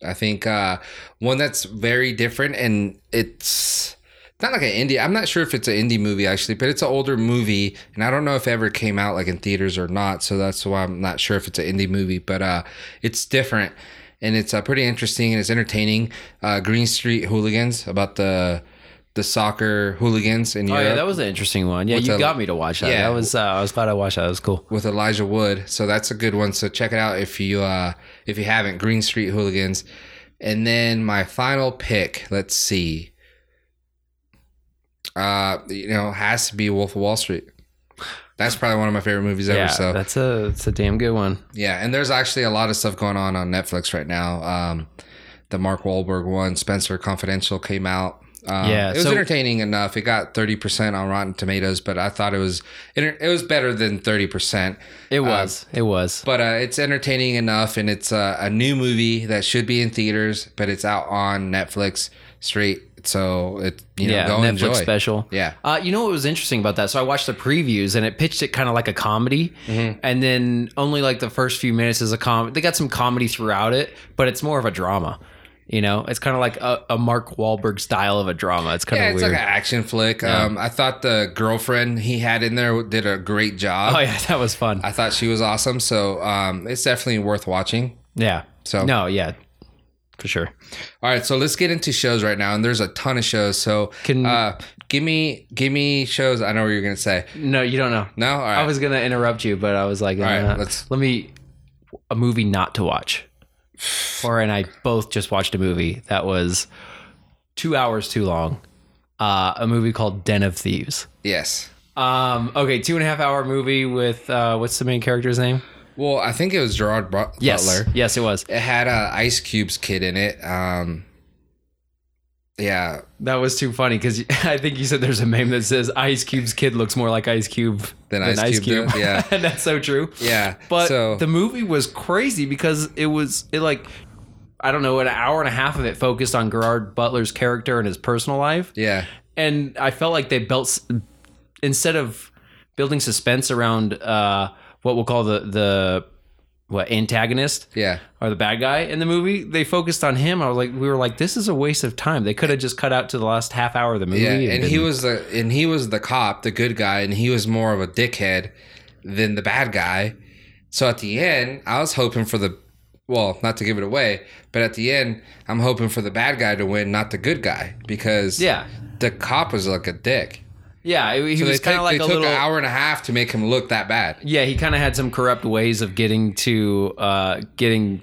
I think uh, one that's very different and it's not like an indie. I'm not sure if it's an indie movie actually, but it's an older movie, and I don't know if it ever came out like in theaters or not. So that's why I'm not sure if it's an indie movie, but uh, it's different and it's uh, pretty interesting and it's entertaining. Uh, Green Street Hooligans about the the soccer hooligans in Oh Europe yeah, that was an interesting one. Yeah, What's you that- got me to watch that. Yeah. That was. Uh, I was glad I watched that. That was cool. with Elijah Wood. So that's a good one. So check it out if you uh if you haven't. Green Street Hooligans. And then my final pick, let's see. Uh you know, has to be Wolf of Wall Street. That's probably one of my favorite movies ever. Yeah, so that's a that's a damn good one. yeah, and there's actually a lot of stuff going on on Netflix right now. Um, the Mark Wahlberg one, Spencer Confidential, came out. Um, Yeah, it was so- entertaining enough. It got thirty percent on Rotten Tomatoes, but I thought it was it, it was better than thirty percent. It was. it was. But uh, it's entertaining enough, and it's uh, a new movie that should be in theaters, but it's out on Netflix straight. So it you know yeah, go Netflix enjoy. special. Yeah. Uh, you know what was interesting about that? So I watched the previews and it pitched it kind of like a comedy, Mm-hmm. and then only like the first few minutes is a com. They got some comedy throughout it, but it's more of a drama. You know, it's kind of like a, a Mark Wahlberg style of a drama. It's kind Yeah, of it's weird. like an action flick. Um, I thought the girlfriend he had in there did a great job. oh yeah, that was fun. I thought she was awesome. So um, it's definitely worth watching. yeah. So- no, yeah, for sure. All right, so let's get into shows right now, and there's a ton of shows. So Can- uh, give me give me shows. I know what you're gonna say. No, you don't know. No, all right. I was gonna interrupt you, but I was like, right, uh, let's- let me a movie not to watch. Or and I both just watched a movie that was two hours too long. Uh, a movie called Den of Thieves. yes. Um, okay, two and a half hour movie with uh, what's the main character's name? Well, I think it was Gerard But- Yes, Butler. yes, it was. It had uh, Ice Cube's kid in it. Um, yeah, That was too funny because I think you said there's a meme that says Ice Cube's kid looks more like Ice Cube Than Ice Cube did, yeah. and that's so true. yeah. But so the movie was crazy because it was it like I don't know an hour and a half of it focused on Gerard Butler's character and his personal life, yeah, and I felt like they built instead of building suspense around uh, what we'll call the the what antagonist Yeah. or the bad guy in the movie. They focused on him. I was like, we were like, this is a waste of time. They could have just cut out to the last half hour of the movie. Yeah, and he was the and he was the cop, the good guy, and he was more of a dickhead than the bad guy. So at the end, I was hoping for the well, not to give it away, but at the end, I'm hoping for the bad guy to win, not the good guy, because Yeah. the cop was like a dick. Yeah. He So was kind of like they a took little. an hour and a half to make him look that bad. Yeah, he kind of had some corrupt ways of getting to uh, getting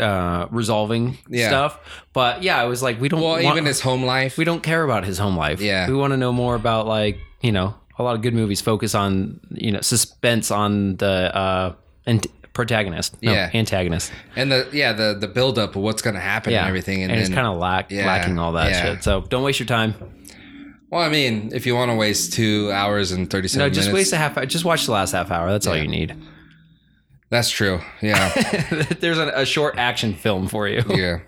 uh, resolving Yeah. stuff. But yeah, I was like, we don't. Well, want, even his home life. we don't care about his home life. Yeah. we want to know more about like you know a lot of good movies focus on you know suspense on the uh, and protagonist. No, Yeah. antagonist. and the yeah the the build up of what's gonna happen Yeah, and everything, and, and, it's kind of lack Yeah, lacking all that yeah. shit. So don't waste your time. Well, I mean, if you want to waste two hours and thirty No, just minutes, waste a half. Just watch the last half hour. That's all you need. that's true. Yeah. There's a, a short action film for you. yeah.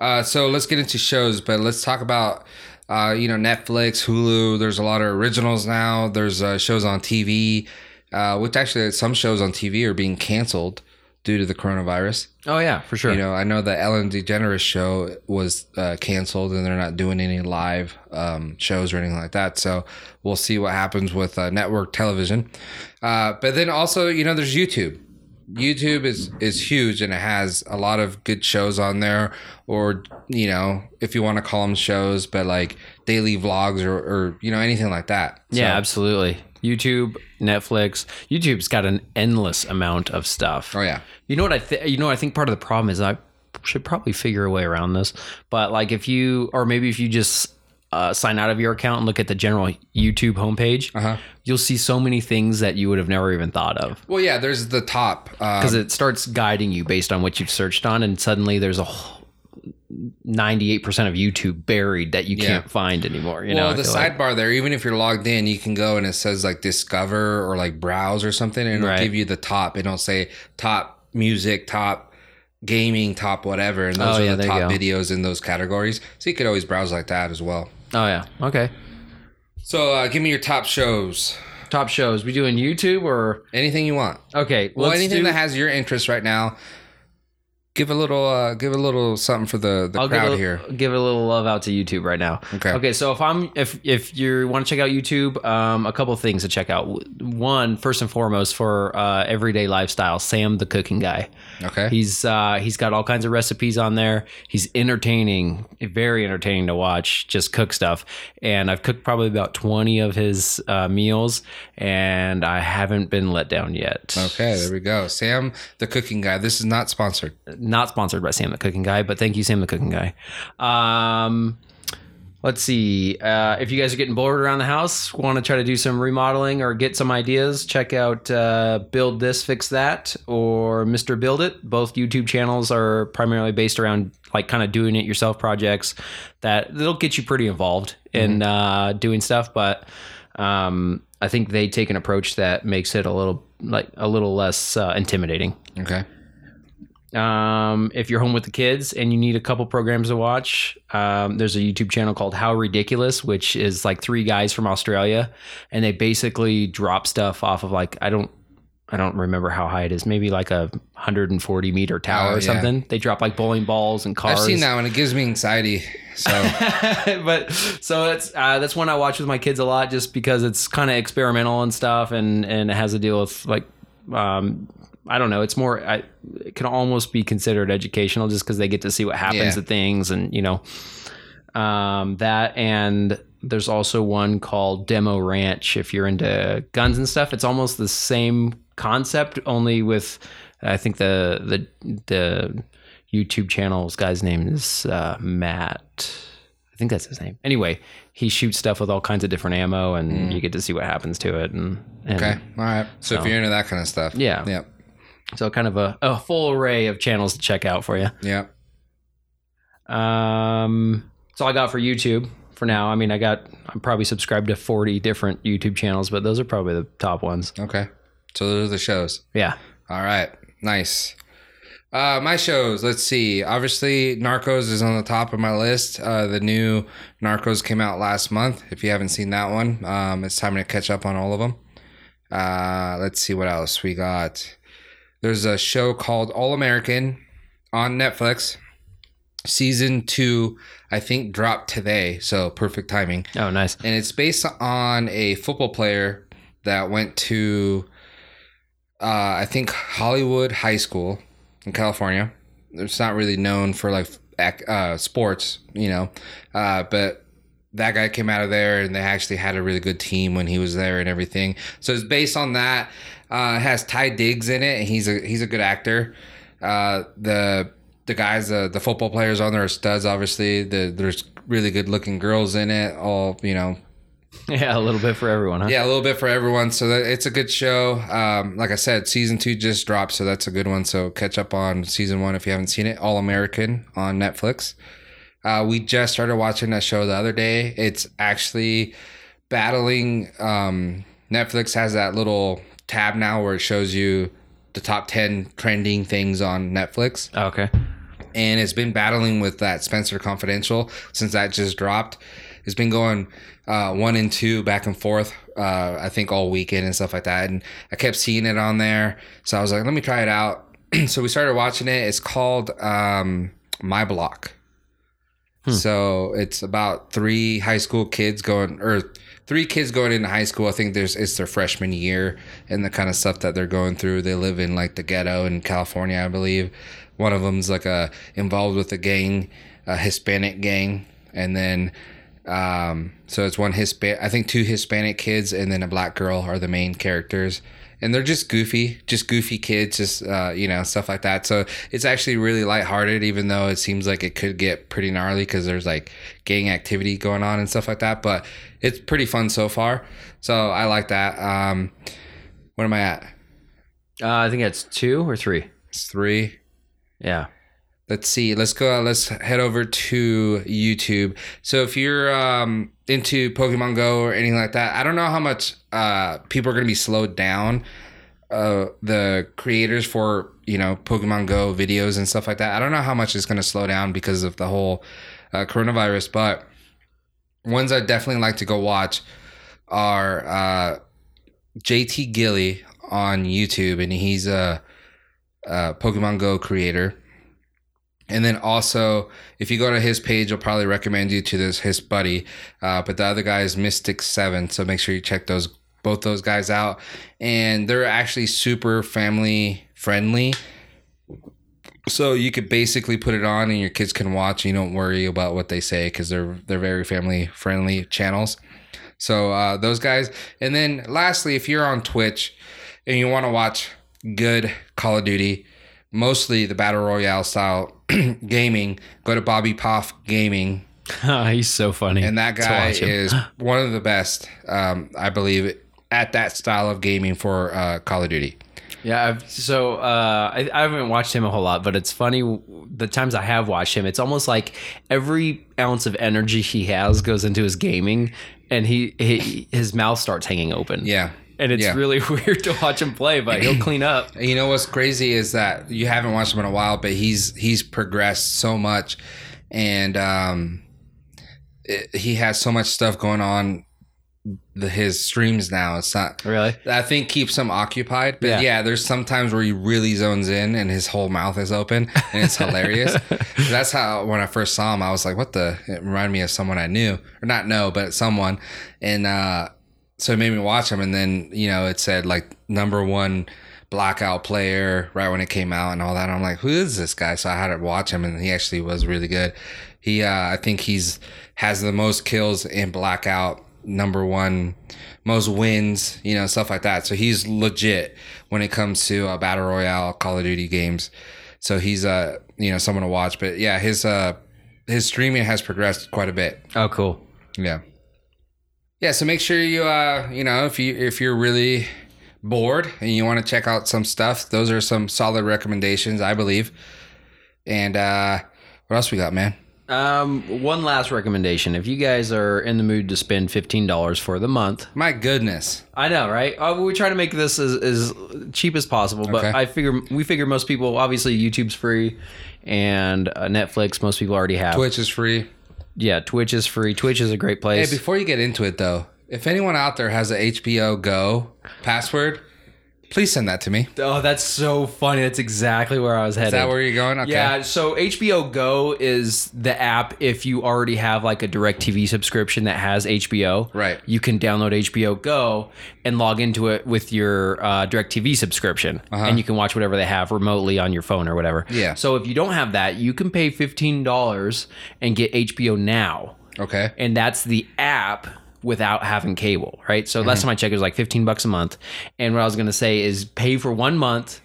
Uh, so let's get into shows, but let's talk about uh, you know Netflix, Hulu. There's a lot of originals now. There's uh, shows on TV, uh, which actually some shows on TV are being canceled due to the coronavirus. Oh yeah, for sure. You know, I know the Ellen DeGeneres show was uh, canceled, and they're not doing any live um, shows or anything like that. So we'll see what happens with uh, network television. Uh, but then also, you know, there's YouTube. YouTube is is huge, and it has a lot of good shows on there. Or you know, if you want to call them shows, but like daily vlogs or, or you know anything like that. Yeah, absolutely. YouTube, Netflix. YouTube's got an endless amount of stuff. Oh yeah. You know what I you know I think part of the problem is I should probably figure a way around this. But like if you or maybe if you just uh, sign out of your account and look at the general YouTube homepage, uh-huh. you'll see so many things that you would have never even thought of. Well, yeah, there's the top um, because um, it starts guiding you based on what you've searched on, and suddenly there's a whole 98% of YouTube buried that you can't find anymore. You well, know, the sidebar like. there, even if you're logged in, you can go and it says like discover or like browse or something, and it'll right. give you the top. It'll say top music, top gaming, top whatever. And those oh, are yeah, the top videos in those categories. So you could always browse like that as well. Oh, yeah. Okay. So uh, give me your top shows top shows. We doing YouTube or anything you want. Okay. Well, anything do... that has your interest right now Give a little, uh, give a little something for the the I'll give crowd a, here. give a little love out to YouTube right now. Okay. Okay. So if I'm if if you want to check out YouTube, um, a couple of things to check out. One, first and foremost, for uh, everyday lifestyle, Sam the cooking guy. Okay. He's uh, he's got all kinds of recipes on there. He's entertaining, very entertaining to watch. Just cook stuff, and I've cooked probably about twenty of his uh, meals, and I haven't been let down yet. okay. There we go. Sam, the cooking guy. This is not sponsored. Not sponsored by Sam the Cooking Guy, but thank you, Sam the Cooking Guy. Um, let's see. Uh, if you guys are getting bored around the house, want to try to do some remodeling or get some ideas, check out uh, Build This, Fix That, or Mr. Build It. Both YouTube channels are primarily based around like kind of doing it yourself projects that that'll get you pretty involved in uh, doing stuff, but. Um, I think they take an approach that makes it a little like a little less uh, intimidating. Okay. Um, if you're home with the kids and you need a couple programs to watch, um, there's a YouTube channel called How Ridiculous, which is like three guys from Australia, and they basically drop stuff off of like I don't. I don't remember how high it is. Maybe like a 140 meter tower Oh, or yeah. something. They drop like bowling balls and cars. I've seen that one. It gives me anxiety. So but so that's uh, that's one I watch with my kids a lot, just because it's kind of experimental and stuff, and and it has to deal with like um, I don't know. It's more I, it can almost be considered educational, just because they get to see what happens Yeah. to things, and you know um, that and. There's also one called Demo Ranch. If you're into guns and stuff, it's almost the same concept, only with I think the the the YouTube channel's guy's name is uh, Matt. I think that's his name. Anyway, he shoots stuff with all kinds of different ammo, and you get to see what happens to it. And, and okay. All right. So, if you're into that kind of stuff. Yeah. Yep. So kind of a, a full array of channels to check out for you. Yep. Um, that's all I got for YouTube for now. I mean, I got I'm probably subscribed to 40 different YouTube channels, but those are probably the top ones. Okay. So those are the shows. Yeah. All right. Nice. Uh, my shows. Let's see. Obviously, Narcos is on the top of my list. Uh, the new Narcos came out last month. If you haven't seen that one, um, it's time to catch up on all of them. Uh, let's see what else we got. There's a show called All American on Netflix. Season two, I think, dropped today, so perfect timing. Oh, nice. And it's based on a football player that went to, uh, I think, Hollywood High School in California. It's not really known for like uh, sports, you know, uh, but that guy came out of there and they actually had a really good team when he was there and everything. So it's based on that. Uh, has Taye Diggs in it, and he's a he's a good actor. Uh, the the guys, uh, the football players on there are studs. Obviously, the, there's really good looking girls in it. All you know, Yeah, a little bit for everyone, huh? yeah, a little bit for everyone. So that, it's a good show. Um, like I said, season two just dropped, so that's a good one. So catch up on season one if you haven't seen it. All American on Netflix. Uh, we just started watching that show the other day. It's actually battling. Um, Netflix has that little tab now where it shows you the top 10 trending things on Netflix Oh, okay. and it's been battling with that Spencer Confidential since that just dropped. It's been going uh, one and two back and forth. Uh, I think all weekend and stuff like that, and I kept seeing it on there. So I was like, let me try it out. so we started watching it. It's called um, My Block. So it's about three high school kids going, or three kids going into high school. I think there's it's their freshman year and the kind of stuff that they're going through. They live in like the ghetto in California, I believe. One of them's like a involved with a gang, a Hispanic gang, and then um, so it's one Hispan. I think two Hispanic kids and then a black girl are the main characters. And they're just goofy, just goofy kids, just uh, you know stuff like that. So it's actually really lighthearted, even though it seems like it could get pretty gnarly because there's like gang activity going on and stuff like that. But it's pretty fun so far. So I like that. Um, what am I at? Uh, I think that's two or three. It's three. Yeah. let's see let's go let's head over to youtube so if you're um into pokemon go or anything like that i don't know how much uh people are going to be slowed down uh the creators for you know pokemon go videos and stuff like that i don't know how much it's going to slow down because of the whole uh, coronavirus but ones i definitely like to go watch are uh JTGily on youtube and he's a uh, Pokemon Go creator. And then also, if you go to his page, I'll probably recommend you to this his buddy. Uh, but the other guy is Mystic Seven, so make sure you check those both those guys out. And they're actually super family friendly. So you could basically put it on, and your kids can watch. You don't worry about what they say because they're they're very family friendly channels. So uh, those guys. And then lastly, if you're on Twitch and you want to watch good Call of Duty, mostly the battle royale style gaming, go to Bobby Poff Gaming, He's so funny. and that guy is one of the best, um, I believe, at that style of gaming for uh, Call of Duty. Yeah, I've, so uh, I, I haven't watched him a whole lot, but it's funny the times I have watched him. It's almost like every ounce of energy he has goes into his gaming, and he, he his mouth starts hanging open. Yeah. And it's yeah. really weird to watch him play, but he'll clean up. You know what's crazy is that you haven't watched him in a while, but he's he's progressed so much, and um, it, he has so much stuff going on. The his streams now. It's not Really? I think keeps him occupied. But Yeah. yeah. there's sometimes where he really zones in and his whole mouth is open and it's hilarious. That's how when I first saw him, I was like, "What the?" It reminded me of someone I knew or not know, but someone, and uh, so it made me watch him. And then you know it said like number one blackout player right when it came out and all that. I'm like, who is this guy? So I had to watch him, and he actually was really good. He, uh, I think he's has the most kills in blackout, number one, most wins, you know, stuff like that. So he's legit when it comes to uh, battle royale, Call of Duty games. So he's uh, you know, someone to watch. But yeah, his uh, his streaming has progressed quite a bit. Oh, cool. Yeah. Yeah, so make sure you uh you know if you if you're really bored and you want to check out some stuff, those are some solid recommendations, I believe. And uh what else we got, man? Um, one last recommendation: if you guys are in the mood to spend fifteen dollars for the month, My goodness. I know, right? Uh, we try to make this as, as cheap as possible, but Okay. I figure we figure most people obviously YouTube's free, and uh, Netflix most people already have. Twitch is free. Yeah, Twitch is free. Twitch is a great place. Hey, before you get into it though, if anyone out there has a HBO Go password, Please send that to me. Oh, that's so funny. That's exactly where I was headed. Is that where you're going? Okay. Yeah, so HBO Go is the app if you already have like a DirecTV subscription that has HBO. Right. You can download HBO Go and log into it with your uh, DirecTV subscription. And you can watch whatever they have remotely on your phone or whatever. Uh-huh. Yeah. So if you don't have that, you can pay $15 and get HBO Now. Okay. And that's the app without having cable, right? So Mm-hmm. last time I checked, it was like 15 bucks a month. And what I was going to say is pay for one month,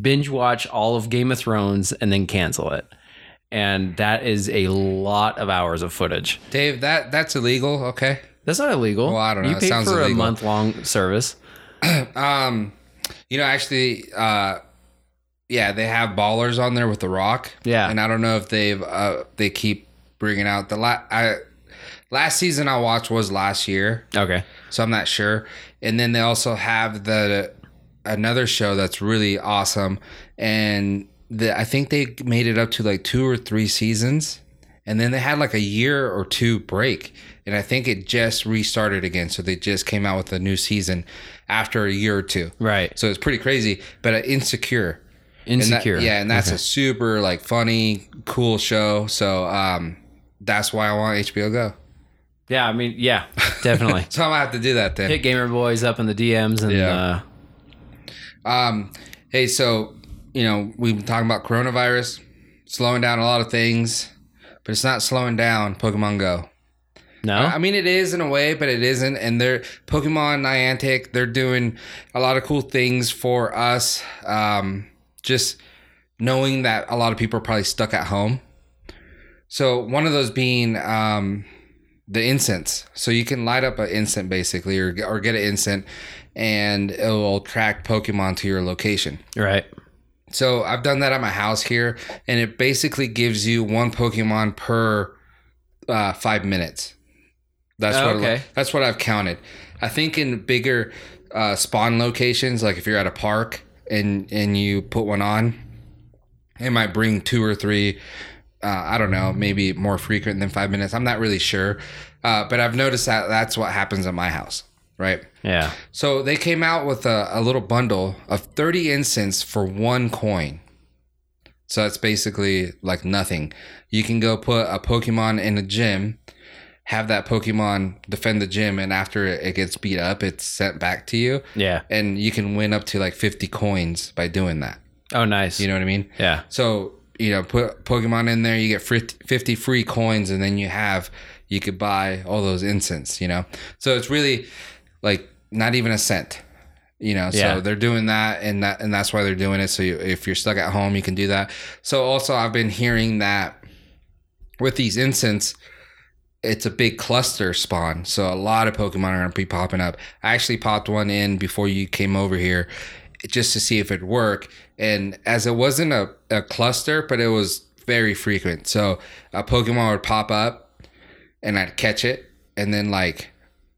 binge watch all of Game of Thrones, and then cancel it. And that is a lot of hours of footage. Dave, that that's illegal. Okay. That's not illegal. Well, I don't know. You sounds for a month long service. Um, you know, actually, uh, yeah, they have ballers on there with the Rock. Yeah. and I don't know if they've uh they keep bringing out the la- I last season I watched was last year, Okay. so I'm not sure. And then they also have the another show that's really awesome, and the I think they made it up to like two or three seasons, and then they had like a year or two break, and I think it just restarted again. So they just came out with a new season after a year or two. Right. So it's pretty crazy, but uh, insecure. And that- Insecure. yeah, and that's a super like funny, cool show. So um, that's why I want HBO Go. Yeah, I mean, yeah, definitely. So I'm gonna have to do that then. Hit Gamer Boyz up in the DMs and Yeah. uh, Um, hey, so you know we've been talking about coronavirus, slowing down a lot of things, but it's not slowing down Pokemon Go. no. I mean, it is in a way, but it isn't. And they're Pokemon Niantic. They're doing a lot of cool things for us. Um, just knowing that a lot of people are probably stuck at home. So one of those being um, the incense. So you can light up an incense basically, or or get an incense, and it will track Pokemon to your location. right. So I've done that at my house here, and it basically gives you one Pokemon per uh, five minutes. That's Oh, what okay. that's what I've counted. I think in bigger uh, spawn locations, like if you're at a park and and you put one on, it might bring two or three. Uh, I don't know, maybe more frequent than five minutes. I'm not really sure, uh, but I've noticed that that's what happens at my house, right? Yeah. So they came out with a, a little bundle of 30 incense for one coin. So it's basically like nothing. You can go put a Pokemon in a gym, have that Pokemon defend the gym, and after it it gets beat up, it's sent back to you. Yeah. And you can win up to like 50 coins by doing that. Oh, nice. You know what I mean? Yeah. So, you know, put Pokemon in there, you get 50 50 free coins, and then you have, you could buy all those incense, you know? So it's really like not even a cent, you know? Yeah. So they're doing that, and that, and that's why they're doing it. So you, if you're stuck at home, you can do that. So also, I've been hearing that with these incense, it's a big cluster spawn. So a lot of Pokemon are going to be popping up. I actually popped one in before you came over here just to see if it worked. And as it wasn't a, a cluster, but it was very frequent. So a Pokemon would pop up and I'd catch it. And then, like,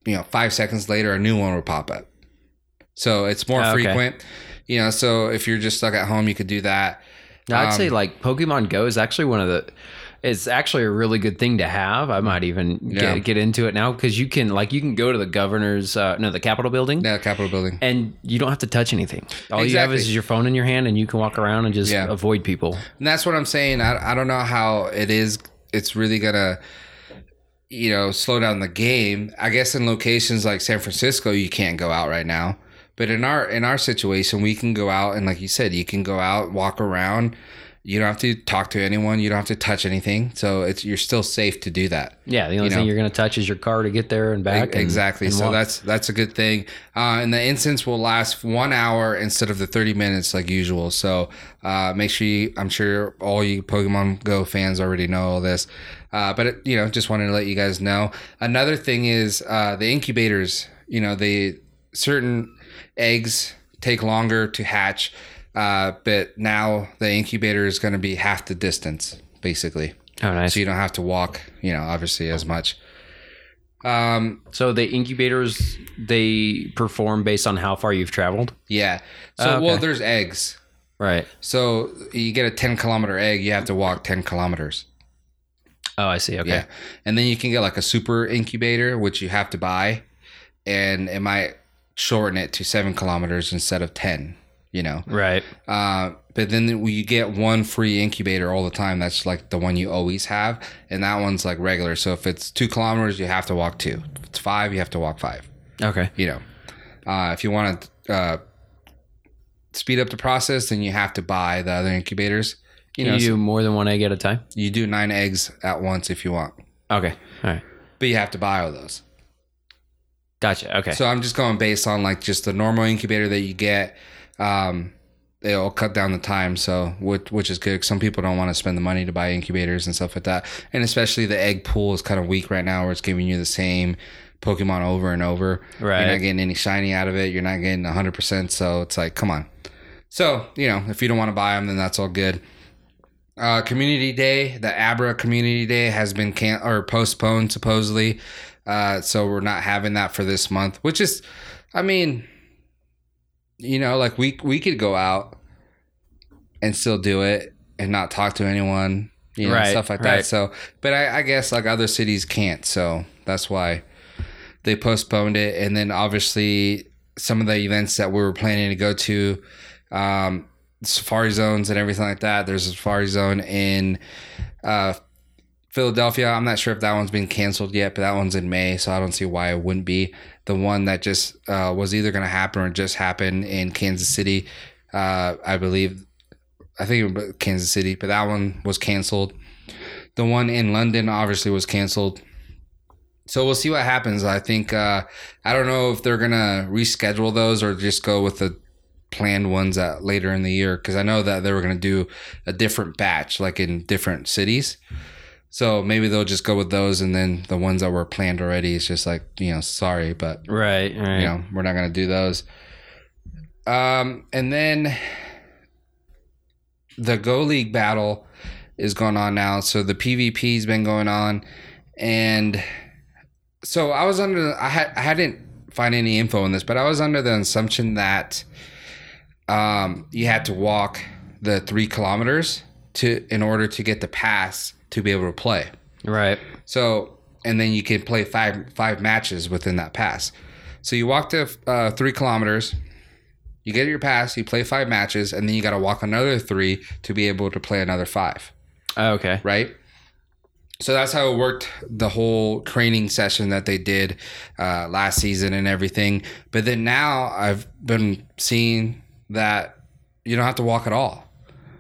you know, five seconds later, a new one would pop up. So it's more Okay. frequent. You know, so if you're just stuck at home, you could do that. No, I'd Um, say like Pokemon Go is actually one of the. It's actually a really good thing to have. I might even Yeah. get, get into it now because you can like you can go to the governor's uh, no the Capitol building Yeah, Capitol Building. and you don't have to touch anything. All you have is your phone in your hand and you can walk around and just Yeah. avoid people. And that's what I'm saying. I, I don't know how it is. It's really gonna, you know, slow down the game. I guess in locations like San Francisco, you can't go out right now. But in our in our situation, we can go out and, like you said, you can go out, walk around. You don't have to talk to anyone. You don't have to touch anything. So it's you're still safe to do that. Yeah, the only You thing know. you're going to touch is your car to get there and back. and- exactly. and so walk. that's that's a good thing. Uh, and the incense will last one hour instead of the thirty minutes like usual. So uh, make sure you. I'm sure all you Pokemon Go fans already know all this. Uh, but it, you know, just wanted to let you guys know. Another thing is uh, the incubators. You know, the certain eggs take longer to hatch. Uh, but now the incubator is going to be half the distance, basically. oh nice. So you don't have to walk, you know, obviously as much. Um, So the incubators they perform based on how far you've traveled. Yeah. So Oh, okay. well, there's eggs. Right. So you get a 10 kilometer egg, you have to walk 10 kilometers. Oh, I see. Okay. Yeah. And then you can get like a super incubator, which you have to buy, and it might shorten it to seven kilometers instead of ten. You know, Right. uh, but then you get one free incubator all the time. That's like the one you always have, and that one's like regular. So if it's two kilometers, you have to walk two. If it's five, you have to walk five. Okay. You know, uh, if you want to uh, speed up the process, then you have to buy the other incubators. You Can know, you so do more than one egg at a time? you do nine eggs at once if you want, Okay. All right. but you have to buy all those. Gotcha. Okay. So I'm just going based on like just the normal incubator that you get. Um, it'll cut down the time, so which which is good. Some people don't want to spend the money to buy incubators and stuff like that, and especially the egg pool is kind of weak right now, where it's giving you the same Pokemon over and over. Right. You're not getting any shiny out of it. You're not getting 100. percent So it's like, come on. So you know, if you don't want to buy them, then that's all good. Uh, community day, the Abra Community Day has been can or postponed supposedly. Uh, so we're not having that for this month, which is, I mean, you know, like we we could go out and still do it and not talk to anyone, you know, Right, stuff like right. that. So, but I, I guess like other cities can't, so that's why they postponed it. And then obviously some of the events that we were planning to go to, um, safari zones and everything like that. There's a safari zone in uh, Philadelphia. I'm not sure if that one's been canceled yet, but that one's in May, so I don't see why it wouldn't be. The one that just uh, was either going to happen or just happened in Kansas City, uh, I believe. I think it was Kansas City, but that one was canceled. The one in London obviously was canceled. So we'll see what happens. I think uh, I don't know if they're gonna reschedule those or just go with the planned ones at later in the year because I know that they were gonna do a different batch, like in different cities. So maybe they'll just go with those, and then the ones that were planned already is just like you know, sorry, but right. Right. you know, we're not gonna do those. Um, and then the Go League battle is going on now. So the PvP's been going on, and so I was under. I had I hadn't find any info on this, but I was under the assumption that um, you had to walk the three kilometers to in order to get the pass to be able to play. Right. So, and then you can play five five matches within that pass. So you walk to uh, three kilometers, you get your pass, you play five matches, and then you got to walk another three to be able to play another five, Okay. right? So that's how it worked the whole training session that they did uh, last season and everything. But then now I've been seeing that you don't have to walk at all.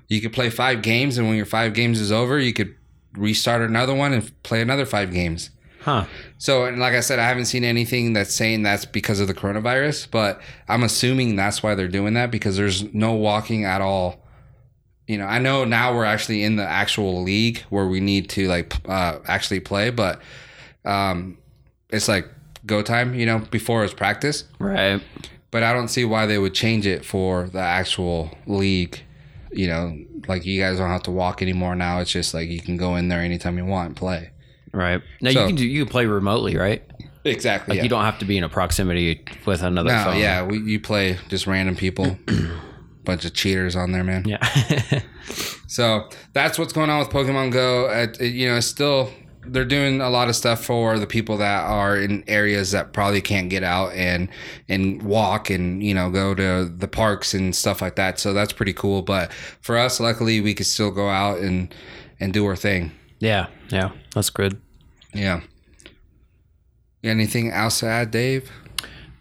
You could play five games, and when your five games is over, you could restart another one and play another five games. Huh. So, and like I said, I haven't seen anything that's saying that's because of the coronavirus, but I'm assuming that's why they're doing that because there's no walking at all. You know, I know now we're actually in the actual league where we need to like uh, actually play, but um, it's like go time. You know, before it's practice, Right. but I don't see why they would change it for the actual league. You know, like you guys don't have to walk anymore now. It's just like you can go in there anytime you want and play. Right. Now So- you can do you can play remotely, right? Exactly. Like you don't have to be in a proximity with another No, phone. yeah, we, you play just random people, bunch of cheaters on there, man. Yeah. So that's what's going on with Pokemon Go. It- you know, it's still they're doing a lot of stuff for the people that are in areas that probably can't get out and and walk and you know go to the parks and stuff like that. So that's pretty cool. But for us, luckily, we could still go out and and do our thing. yeah. Yeah. That's good. Yeah. Anything else to add, Dave?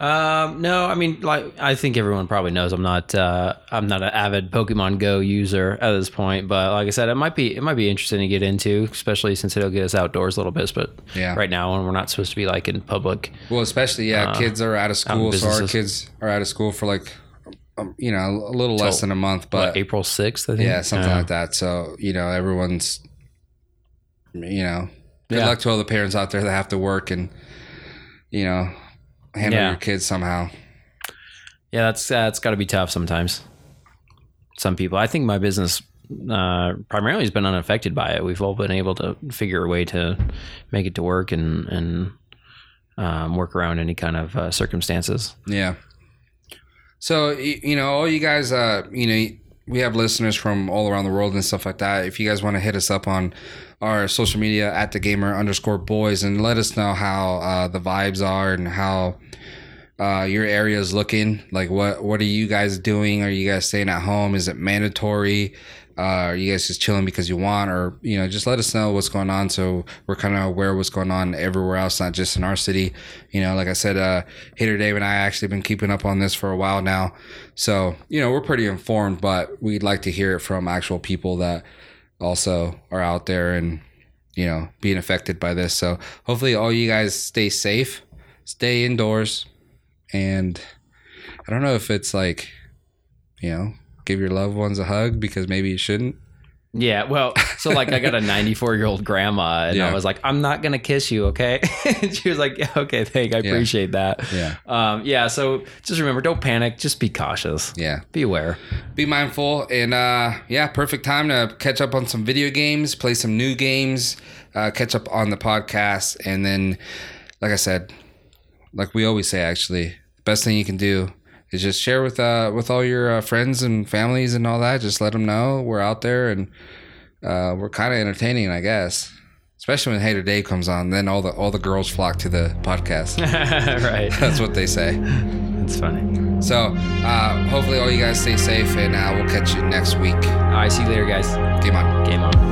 Um, no, I mean, like I think everyone probably knows I'm not uh, I'm not an avid Pokemon Go user at this point, but like I said, it might be it might be interesting to get into, especially since it'll get us outdoors a little bit. But Yeah. right now, when we're not supposed to be like in public, Well, especially yeah, kids are out of school, so our kids are out of school for like, um, you know, a little less than a month, but but April sixth, I think. yeah, something like that. So you know, everyone's, you know, good Yeah. luck to all the parents out there that have to work and, you know, handle Yeah. your kids somehow. Yeah, that's that's got to be tough sometimes. Some people, I think, my business uh, primarily has been unaffected by it. We've all been able to figure a way to make it to work and and um, work around any kind of uh, circumstances. Yeah. So you know, all you guys, uh, you know, we have listeners from all around the world and stuff like that. If you guys want to hit us up on our social media at the gamer underscore boys and let us know how uh, the vibes are and how uh, your area is looking. Like, what what are you guys doing? Are you guys staying at home? Is it mandatory? Uh, are you guys just chilling because you want, or you know, just let us know what's going on, so we're kind of aware of what's going on everywhere else, not just in our city. You know, like I said, uh, Hater Dave and I actually been keeping up on this for a while now, so you know, we're pretty informed. But we'd like to hear it from actual people that also are out there and you know being affected by this. So hopefully, all you guys stay safe, stay indoors, and I don't know if it's like, you know, give your loved ones a hug because maybe you shouldn't. Yeah, well, so like I got a 94 year old grandma, and Yeah. I was like, I'm not gonna kiss you, okay? and she was like, yeah, okay, thank, I Yeah. appreciate that. Yeah. um, yeah. So just remember, don't panic, just be cautious, Yeah. be aware. Be mindful and uh yeah, perfect time to catch up on some video games, play some new games, uh catch up on the podcast and then like I said, like we always say actually, the best thing you can do is just share with uh with all your uh, friends and families and all that. Just let them know we're out there and uh we're kind of entertaining, I guess. Especially when Hater Dave comes on, then all the all the girls flock to the podcast. right, That's what they say. it's funny. So, uh, hopefully, all you guys stay safe, and uh, we'll catch you next week. All right, see you later, guys. Game on. Game on.